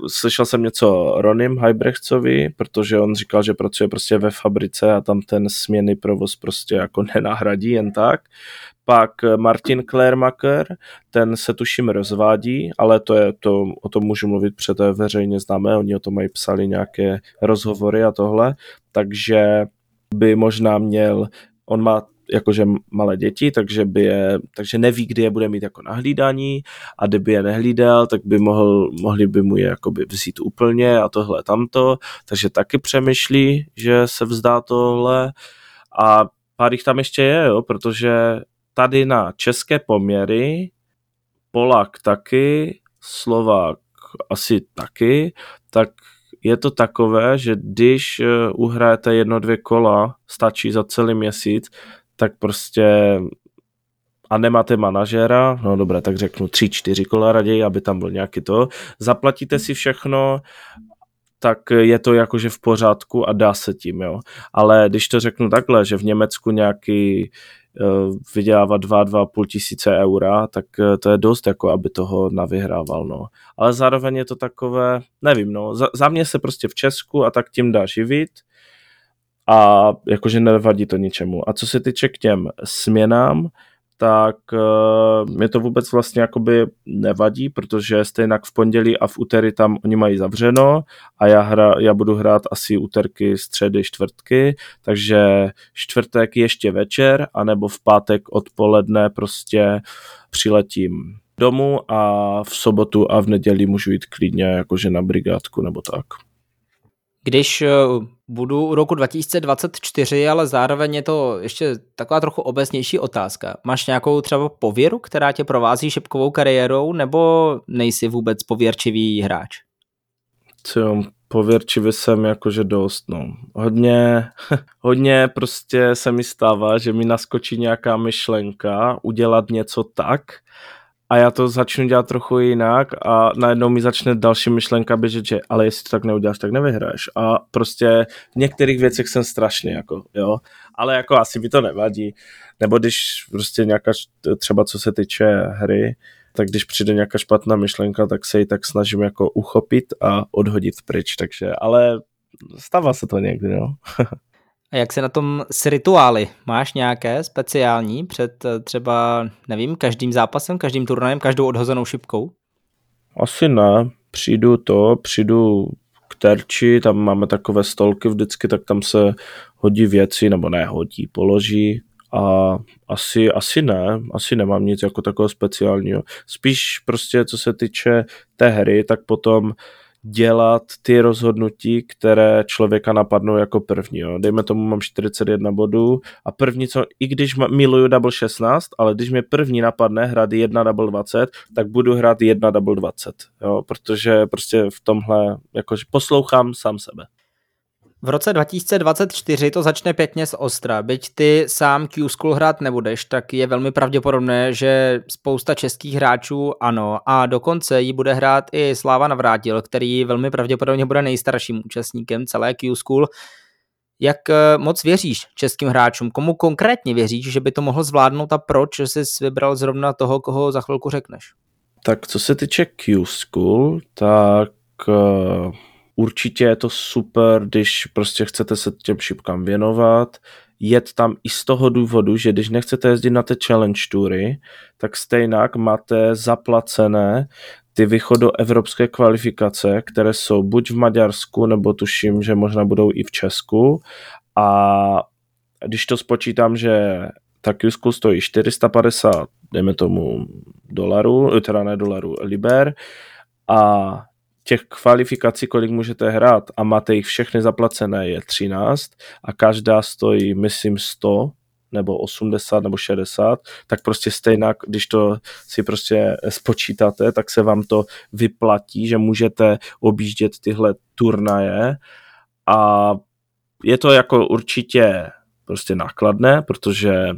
slyšel jsem něco Ronim Hybrechtcovi, protože on říkal, že pracuje prostě ve fabrice a tam ten směný provoz prostě jako nenahradí jen tak. Pak Martin Klérmaker, ten se tuším rozvádí, ale to je, to, o tom můžu mluvit, protože to je veřejně známé, oni o tom mají psali nějaké rozhovory a tohle, takže by možná měl, on má jakože malé děti, takže, by je, takže neví, kdy je bude mít jako nahlídání a kdyby je nehlídal, tak by mohl, mohli by mu je jakoby vzít úplně a tohle tamto, takže taky přemýšlí, že se vzdá tohle. A pár jich tam ještě je, jo, protože tady na české poměry Polak taky, Slovák asi taky, tak je to takové, že když eh, uhrajete jedno, dvě kola, stačí za celý měsíc, tak prostě a nemáte manažera, no dobré, tak řeknu tři, čtyři kola raději, aby tam byl nějaký to, zaplatíte si všechno, tak je to jakože v pořádku a dá se tím, jo. Ale když to řeknu takhle, že v Německu nějaký uh, vydělává 2-2,5 tisíce eura, tak uh, to je dost, jako aby toho navyhrával, no. Ale zároveň je to takové, nevím, no, za, za mě se prostě v Česku a tak tím dá živit, a jakože nevadí to ničemu. A co se týče k těm směnám, tak uh, mě to vůbec vlastně jakoby nevadí, protože stejně v pondělí a v úterý tam oni mají zavřeno a já, hra, já budu hrát asi úterky, středy, čtvrtky, takže čtvrtek ještě večer, anebo v pátek odpoledne prostě přiletím domů a v sobotu a v neděli můžu jít klidně jakože na brigádku nebo tak. Když eh, budu u roku 2024, ale zároveň je to ještě taková trochu obecnější otázka. Máš nějakou třeba pověru, která tě provází šipkovou kariérou, nebo nejsi vůbec pověrčivý hráč? Co, pověrčivý jsem jakože dost, no. Hodně, hodně prostě se mi stává, že mi naskočí nějaká myšlenka udělat něco tak, a já to začnu dělat trochu jinak a najednou mi začne další myšlenka běžet, že ale jestli to tak neuděláš, tak nevyhraješ. A prostě v některých věcech jsem strašně, jako, jo, ale jako asi mi to nevadí. Nebo když prostě nějaká, třeba co se týče hry, tak když přijde nějaká špatná myšlenka, tak se ji tak snažím jako uchopit a odhodit pryč, takže, ale stává se to někdy, no. A jak se na tom s rituály? Máš nějaké speciální před eh, třeba, nevím, každým zápasem, každým turnajem, každou odhozenou šipkou? Asi ne. Přijdu to, přijdu k terči, tam máme takové stolky vždycky, tak tam se hodí věci, nebo ne hodí, položí a asi, asi ne, asi nemám nic jako takového speciálního. Spíš prostě co se týče té hry, tak potom dělat ty rozhodnutí, které člověka napadnou jako první. Jo. Dejme tomu, mám 41 bodů a první, co, i když miluju double 16, ale když mě první napadne hrát 1 double 20, tak budu hrát 1 double 20, jo, protože prostě v tomhle jakože poslouchám sám sebe. V roce 2024 to začne pěkně z ostra. Byť ty sám Q-School hrát nebudeš, tak je velmi pravděpodobné, že spousta českých hráčů ano a dokonce ji bude hrát i Sláva Navrátil, který velmi pravděpodobně bude nejstarším účastníkem celé Q-School. Jak eh, moc věříš českým hráčům? Komu konkrétně věříš, že by to mohl zvládnout a proč jsi vybral zrovna toho, koho za chvilku řekneš? Tak co se týče Q-School, tak uh Určitě je to super, když prostě chcete se těm šipkám věnovat, jet tam i z toho důvodu, že když nechcete jezdit na ty challenge tury, tak stejnak máte zaplacené ty evropské kvalifikace, které jsou buď v Maďarsku, nebo tuším, že možná budou i v Česku. A když to spočítám, že ta Q stojí 450, dejme tomu dolarů, teda ne dolarů, liber, a těch kvalifikací, kolik můžete hrát. A máte jich všechny zaplacené, je 13 a každá stojí, myslím, 100 nebo 80 nebo 60, tak prostě stejně, když to si prostě spočítáte, tak se vám to vyplatí, že můžete objíždět tyhle turnaje. A je to jako určitě prostě nákladné, protože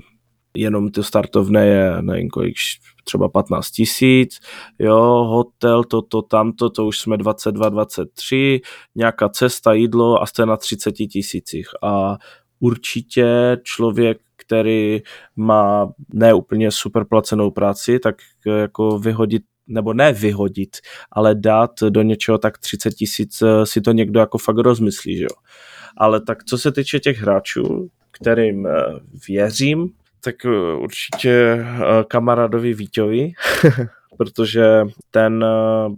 jenom to startovné je, nevím kolik, třeba 15 tisíc, jo, hotel, toto, tamto, to už jsme 22, 23, nějaká cesta, jídlo a jste na 30 tisících a určitě člověk, který má neúplně super placenou práci, tak jako vyhodit nebo ne vyhodit, ale dát do něčeho tak 30 tisíc si to někdo jako fakt rozmyslí, že jo. Ale tak co se týče těch hráčů, kterým eh, věřím, tak eh, určitě eh, kamarádovi Víťovi, protože ten eh,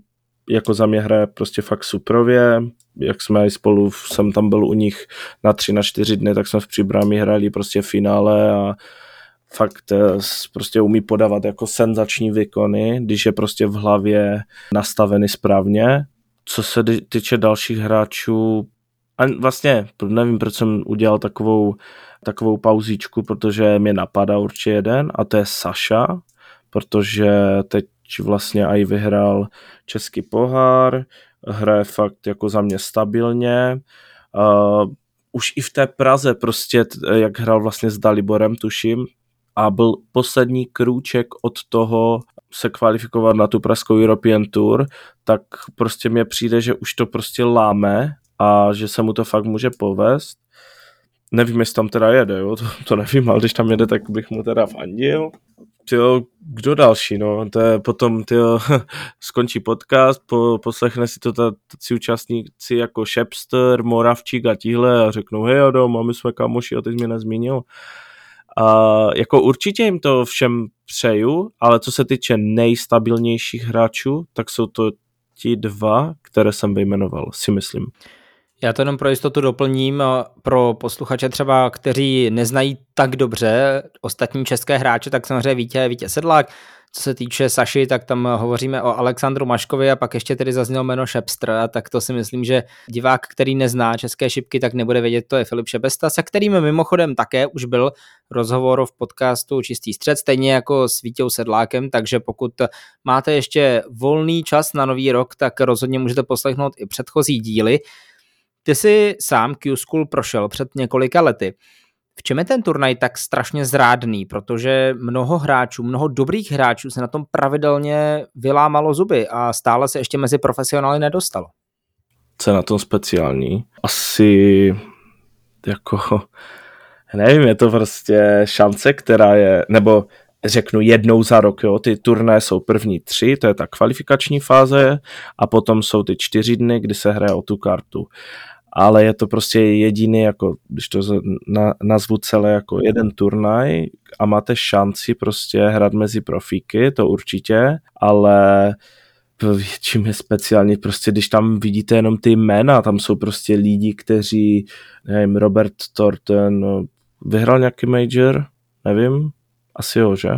jako za mě hraje prostě fakt suprově, jak jsme i spolu, jsem tam byl u nich na tři, na čtyři dny, tak jsme v Příbrami hráli prostě finále a fakt prostě umí podávat jako senzační výkony, když je prostě v hlavě nastavený správně. Co se týče dalších hráčů, a vlastně nevím, proč jsem udělal takovou takovou pauzičku, protože mě napadá určitě jeden a to je Saša, protože teď vlastně i vyhrál český pohár, hraje fakt jako za mě stabilně. Uh, už i v té Praze prostě, jak hrál vlastně s Daliborem, tuším, a byl poslední krůček od toho se kvalifikovat na tu pražskou European Tour, tak prostě mě přijde, že už to prostě láme a že se mu to fakt může povést Nevím, jestli tam teda jede, jo? To, to nevím, ale když tam jede, tak bych mu teda fandil. Tyjo, kdo další, no, to je potom, tyjo, skončí podcast, po, poslechne si to tací účastníci jako Shepster, Moravčík a tíhle a řeknou, hej Adam, my jsme kamoši a ty jsi mě nezmínil. A jako určitě jim to všem přeju, ale co se týče nejstabilnějších hráčů, tak jsou to ti dva, které jsem vyjmenoval, si myslím. Já to jenom pro jistotu doplním pro posluchače třeba, kteří neznají tak dobře ostatní české hráče, tak samozřejmě Vítě, Vítě Sedlák, co se týče Saši, tak tam hovoříme o Alexandru Maškovi a pak ještě tedy zaznělo jméno Šepstr, tak to si myslím, že divák, který nezná české šipky, tak nebude vědět, to je Filip Šebesta, se kterým mimochodem také už byl rozhovor v podcastu Čistý střed, stejně jako s Vítěou Sedlákem, takže pokud máte ještě volný čas na nový rok, tak rozhodně můžete poslechnout i předchozí díly. Ty jsi sám Q-School prošel před několika lety. V čem je ten turnaj tak strašně zrádný? Protože mnoho hráčů, mnoho dobrých hráčů se na tom pravidelně vylámalo zuby a stále se ještě mezi profesionály nedostalo. Co je na tom speciální? Asi jako, nevím, je to prostě šance, která je, nebo řeknu jednou za rok, jo. ty turné jsou první tři, to je ta kvalifikační fáze a potom jsou ty čtyři dny, kdy se hraje o tu kartu ale je to prostě jediný, jako, když to na, nazvu celé jako jeden turnaj a máte šanci prostě hrát mezi profíky, to určitě, ale čím je speciální, prostě když tam vidíte jenom ty jména, tam jsou prostě lidi, kteří, nevím, Robert Thornton, no, vyhrál nějaký major, nevím, asi jo, že?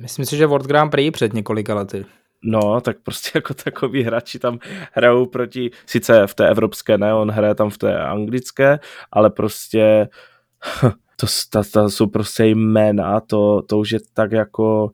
Myslím si, že World Grand Prix před několika lety. No, tak prostě jako takový hráči tam hrajou proti, sice v té evropské ne, on hraje tam v té anglické, ale prostě to, to, to jsou prostě jména, to, to už je tak jako,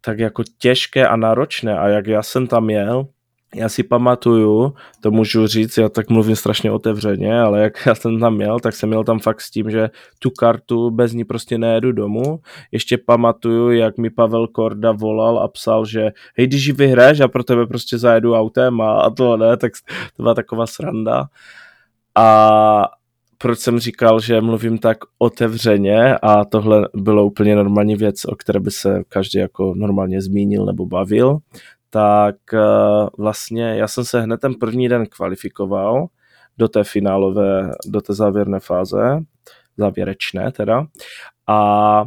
tak jako těžké a náročné. A jak já jsem tam jel, já si pamatuju, to můžu říct, já tak mluvím strašně otevřeně, ale jak já jsem tam měl, tak jsem měl tam fakt s tím, že tu kartu bez ní prostě nejedu domů. Ještě pamatuju, jak mi Pavel Korda volal a psal, že hej, když ji vyhraješ, já pro tebe prostě zajedu autem a, to ne, tak to byla taková sranda. A proč jsem říkal, že mluvím tak otevřeně a tohle bylo úplně normální věc, o které by se každý jako normálně zmínil nebo bavil, tak eh, vlastně já jsem se hned ten první den kvalifikoval do té finálové, do té závěrné fáze, závěrečné teda. A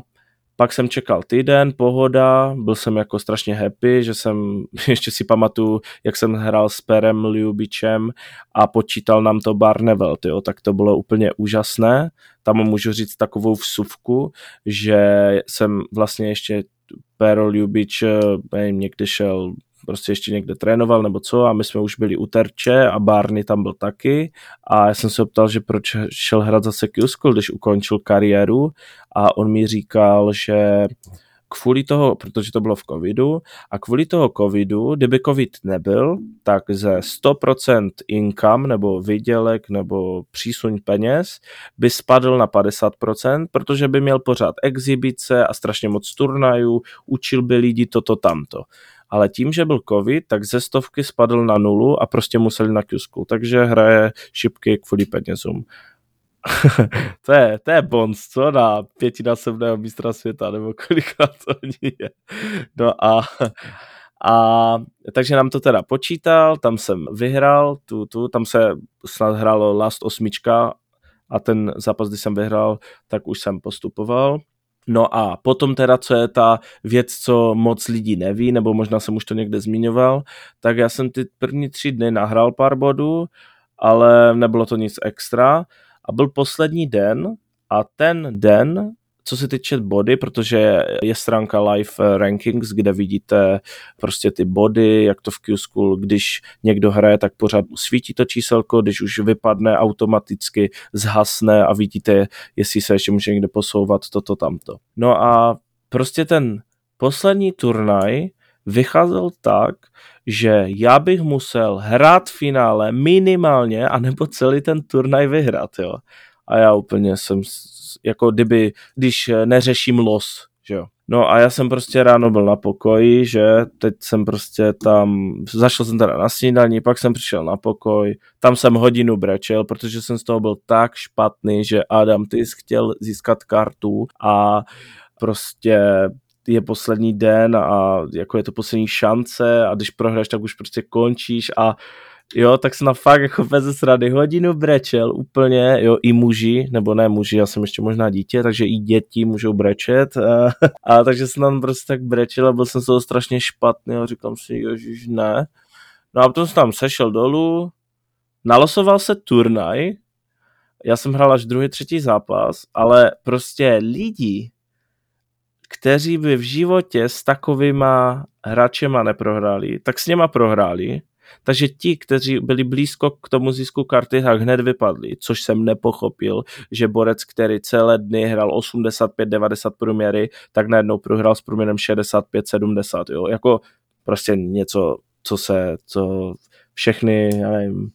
pak jsem čekal týden, pohoda, byl jsem jako strašně happy, že jsem, ještě si pamatuju, jak jsem hrál s Perem Liubičem a počítal nám to Barnevel, tyjo, tak to bylo úplně úžasné. Tam můžu říct takovou vsuvku, že jsem vlastně ještě Pero Ljubič, eh, nevím, někdy šel prostě ještě někde trénoval nebo co a my jsme už byli u terče a Barney tam byl taky. A já jsem se optal, že proč šel hrát zase Q-School, když ukončil kariéru. A on mi říkal, že kvůli toho, protože to bylo v covidu, a kvůli toho covidu, kdyby covid nebyl, tak ze 100% income nebo vydělek nebo přísuň peněz by spadl na 50%, protože by měl pořád exibice a strašně moc turnajů, učil by lidi toto tamto ale tím, že byl covid, tak ze stovky spadl na nulu a prostě museli na Qsku, takže hraje šipky kvůli penězům. to, je, to je bonus, co na pětinásobného mistra světa, nebo kolikrát to je. No a, a takže nám to teda počítal, tam jsem vyhrál, tu, tu, tam se snad hrálo last osmička a ten zápas, kdy jsem vyhrál, tak už jsem postupoval. No a potom teda, co je ta věc, co moc lidí neví, nebo možná jsem už to někde zmiňoval, tak já jsem ty první tři dny nahrál pár bodů, ale nebylo to nic extra. A byl poslední den a ten den co se týče body, protože je stránka Live Rankings, kde vidíte prostě ty body, jak to v Q-School, když někdo hraje, tak pořád svítí to číselko, když už vypadne, automaticky zhasne a vidíte, jestli se ještě může někde posouvat toto tamto. No a prostě ten poslední turnaj vycházel tak, že já bych musel hrát finále minimálně, anebo celý ten turnaj vyhrát, jo. A já úplně jsem jako kdyby, když eh, neřeším los, že jo. No a já jsem prostě ráno byl na pokoji, že teď jsem prostě tam, zašel jsem teda na snídaní, pak jsem přišel na pokoj, tam jsem hodinu brečel, protože jsem z toho byl tak špatný, že Adam, jsi chtěl získat kartu a prostě je poslední den a jako je to poslední šance a když prohraješ, tak už prostě končíš a jo, tak jsem na fakt jako bez srady. Hodinu brečel úplně, jo, i muži, nebo ne muži, já jsem ještě možná dítě, takže i děti můžou brečet. A, a takže jsem tam prostě tak brečel a byl jsem z toho strašně špatný a říkám si, ježiš, ne. No a potom jsem tam sešel dolů, nalosoval se turnaj, já jsem hrál až druhý, třetí zápas, ale prostě lidi, kteří by v životě s takovýma hráčema neprohráli, tak s něma prohráli takže ti, kteří byli blízko k tomu zisku karty, tak hned vypadli, což jsem nepochopil, že borec, který celé dny hrál 85-90 průměry, tak najednou prohrál s průměrem 65-70, jo, jako prostě něco, co se, co všechny, já nevím,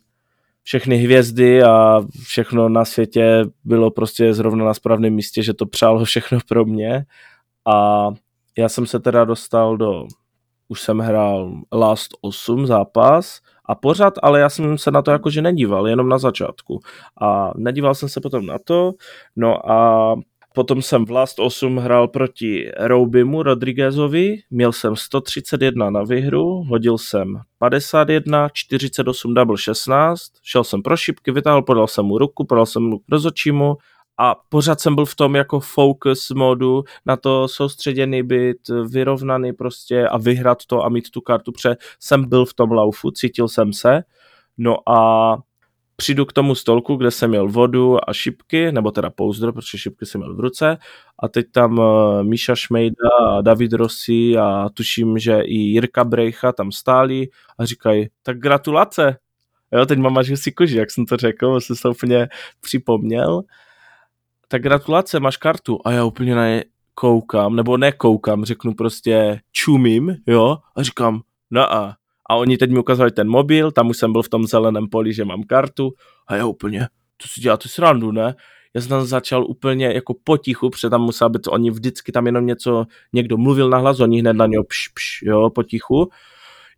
všechny hvězdy a všechno na světě bylo prostě zrovna na správném místě, že to přálo všechno pro mě. A já jsem se teda dostal do už jsem hrál Last 8 zápas a pořád, ale já jsem se na to jakože nedíval, jenom na začátku. A nedíval jsem se potom na to, no a potom jsem v Last 8 hrál proti Roubimu Rodriguezovi, měl jsem 131 na výhru, hodil jsem 51, 48 double 16, šel jsem pro šipky, vytáhl, podal jsem mu ruku, podal jsem mu rozočímu a pořád jsem byl v tom jako focus modu, na to soustředěný být, vyrovnaný prostě a vyhrát to a mít tu kartu, pře jsem byl v tom laufu, cítil jsem se, no a přijdu k tomu stolku, kde jsem měl vodu a šipky, nebo teda pouzdro, protože šipky jsem měl v ruce a teď tam uh, Míša Šmejda a David Rossi a tuším, že i Jirka Brejcha tam stáli a říkají, tak gratulace. Jo, teď mám až si koži, jak jsem to řekl, jsem se úplně připomněl. Tak gratulace, máš kartu. A já úplně na ně koukám, nebo nekoukám, řeknu prostě čumím, jo, a říkám, no a a oni teď mi ukázali ten mobil, tam už jsem byl v tom zeleném poli, že mám kartu a já úplně, to si děláte srandu, ne? Já jsem tam začal úplně jako potichu, protože tam musel být, oni vždycky tam jenom něco, někdo mluvil na hlas, oni hned na něho pš, pš, jo, potichu.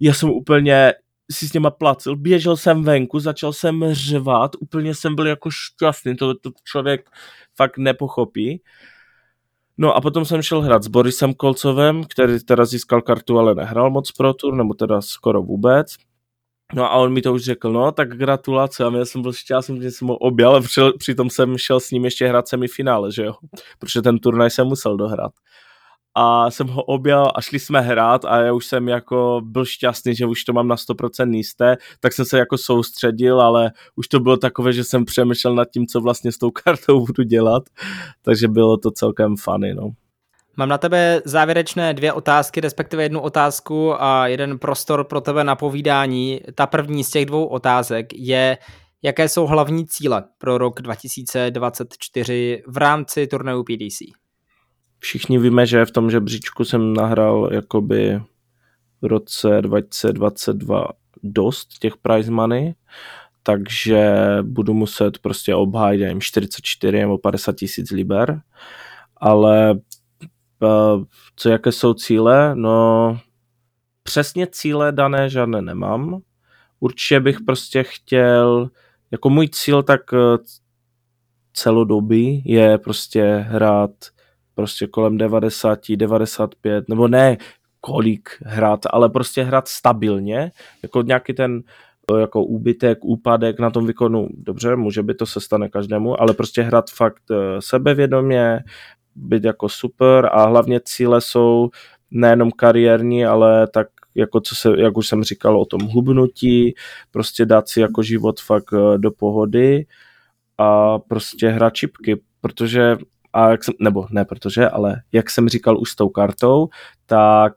Já jsem úplně si s něma placil, běžel jsem venku, začal jsem řvat, úplně jsem byl jako šťastný, to, to člověk fakt nepochopí. No a potom jsem šel hrát s Borisem Kolcovem, který teda získal kartu, ale nehrál moc pro tur, nebo teda skoro vůbec. No a on mi to už řekl, no tak gratulace a já jsem byl šťastný, že jsem ho objal, ale přitom jsem šel s ním ještě hrát semifinále, že jo, protože ten turnaj jsem musel dohrát a jsem ho objel a šli jsme hrát a já už jsem jako byl šťastný, že už to mám na 100% jisté, tak jsem se jako soustředil, ale už to bylo takové, že jsem přemýšlel nad tím, co vlastně s tou kartou budu dělat, takže bylo to celkem funny, no. Mám na tebe závěrečné dvě otázky, respektive jednu otázku a jeden prostor pro tebe na povídání. Ta první z těch dvou otázek je, jaké jsou hlavní cíle pro rok 2024 v rámci turnaju PDC? Všichni víme, že v tom žebříčku jsem nahrál jakoby v roce 2022 dost těch prize money, takže budu muset prostě obhájit jim 44 nebo 50 tisíc liber, ale eh, co jaké jsou cíle? No přesně cíle dané žádné nemám. Určitě bych prostě chtěl, jako můj cíl tak eh, celodoby je prostě hrát prostě kolem 90, 95, nebo ne kolik hrát, ale prostě hrát stabilně, jako nějaký ten jako úbytek, úpadek na tom výkonu, dobře, může být to se stane každému, ale prostě hrát fakt eh, sebevědomě, být jako super a hlavně cíle jsou nejenom kariérní, ale tak jako co se, jak už jsem říkal o tom hubnutí, prostě dát si jako život fakt eh, do pohody a prostě hrát čipky, protože a jak jsem, nebo ne protože, ale jak jsem říkal už s tou kartou, tak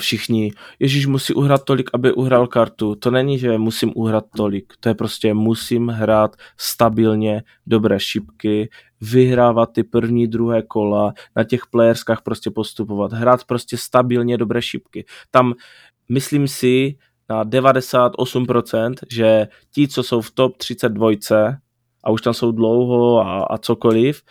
všichni, Ježíš musí uhrát tolik, aby uhrál kartu. To není, že musím uhrát tolik, to je prostě musím hrát stabilně, dobré šipky, vyhrávat ty první, druhé kola, na těch playerskách prostě postupovat, hrát prostě stabilně dobré šipky. Tam myslím si na 98%, že ti, co jsou v top 32 a už tam jsou dlouho a, a cokoliv,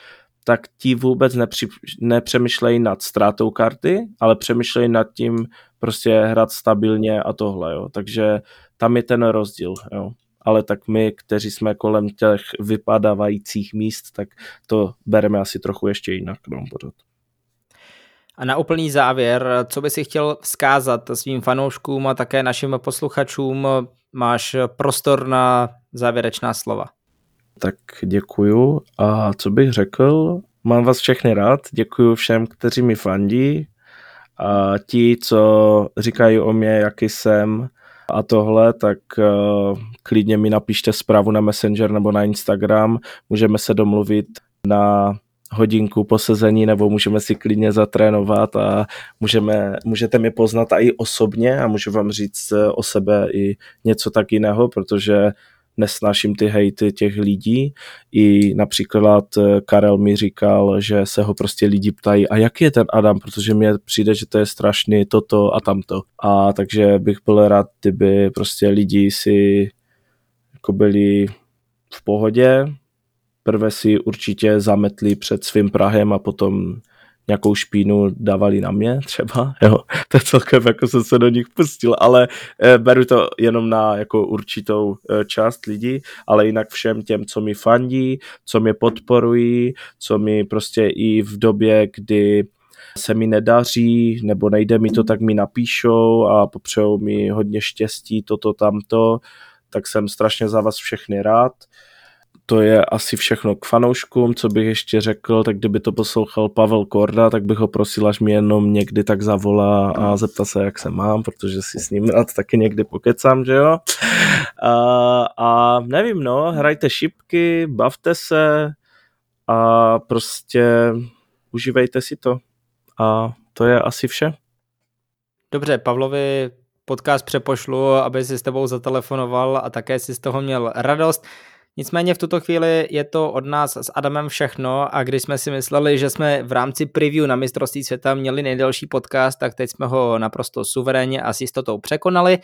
tak ti vůbec nepři, nepřemýšlejí nad ztrátou karty, ale přemýšlejí nad tím prostě hrát stabilně a tohle, jo. Takže tam je ten rozdíl, jo. Ale tak my, kteří jsme kolem těch vypadávajících míst, tak to bereme asi trochu ještě jinak, no, pořád. A na úplný závěr, co by si chtěl vzkázat svým fanouškům a také našim posluchačům, máš prostor na závěrečná slova. Tak děkuju. A co bych řekl, mám vás všechny rád, děkuju všem, kteří mi fandí. A ti, co říkají o mě, jaký jsem a tohle, tak uh, klidně mi napište zprávu na Messenger nebo na Instagram, můžeme se domluvit na hodinku posezení nebo můžeme si klidně zatrénovat a můžeme, můžete mě poznat i osobně a můžu vám říct eh, o sebe i něco tak jiného, protože nesnáším ty hejty těch lidí. I například eh, Karel mi říkal, že se ho prostě lidi ptají, a jaký je ten Adam, protože mně přijde, že to je strašný toto a tamto. A takže bych byl rád, kdyby prostě lidi si jako byli v pohodě, prvé si určitě zametli před svým Prahem a potom nějakou špínu dávali na mě třeba, jo, to celkem jako jsem se do nich pustil, ale e, beru to jenom na jako určitou e, část lidí, ale jinak všem těm, co mi fandí, co mě podporují, co mi prostě i v době, kdy se mi nedaří, nebo nejde mi to, tak mi napíšou a popřejou mi hodně štěstí, toto, tamto, tak jsem strašně za vás všechny rád to je asi všechno k fanouškům, co bych ještě řekl, tak kdyby to poslouchal Pavel Korda, tak bych ho prosil, až mi jenom někdy tak zavolá a zeptá se, jak se mám, protože si s ním rád taky někdy pokecám, že jo. A, a nevím, no, hrajte šipky, bavte se a prostě užívejte si to. A to je asi vše. Dobře, Pavlovi podcast přepošlu, aby si s tebou zatelefonoval a také si z toho měl radost. Nicméně v tuto chvíli je to od nás s Adamem všechno a když jsme si mysleli, že jsme v rámci preview na mistrovství světa měli nejdelší podcast, tak teď jsme ho naprosto suverénně a s jistotou překonali.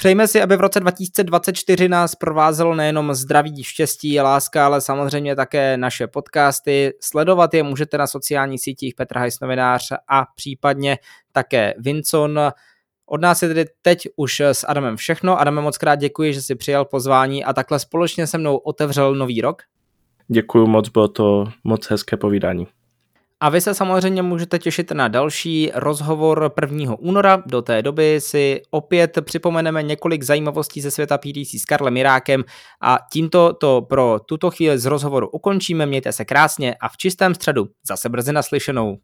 Přejme si, aby v roce 2024 nás provázelo nejenom zdraví, štěstí, láska, ale samozřejmě také naše podcasty. Sledovat je můžete na sociálních sítích Petra Hajs novinář a případně také Vincon. Od nás je tedy teď už s Adamem všechno. Adame, moc krát děkuji, že jsi přijal pozvání a takhle společně se mnou otevřel nový rok. Děkuji moc, bylo to moc hezké povídání. A vy se samozřejmě můžete těšit na další rozhovor 1. února. Do té doby si opět připomeneme několik zajímavostí ze světa PDC s Karlem Mirákem a tímto to pro tuto chvíli z rozhovoru ukončíme. Mějte se krásně a v čistém středu zase brzy naslyšenou.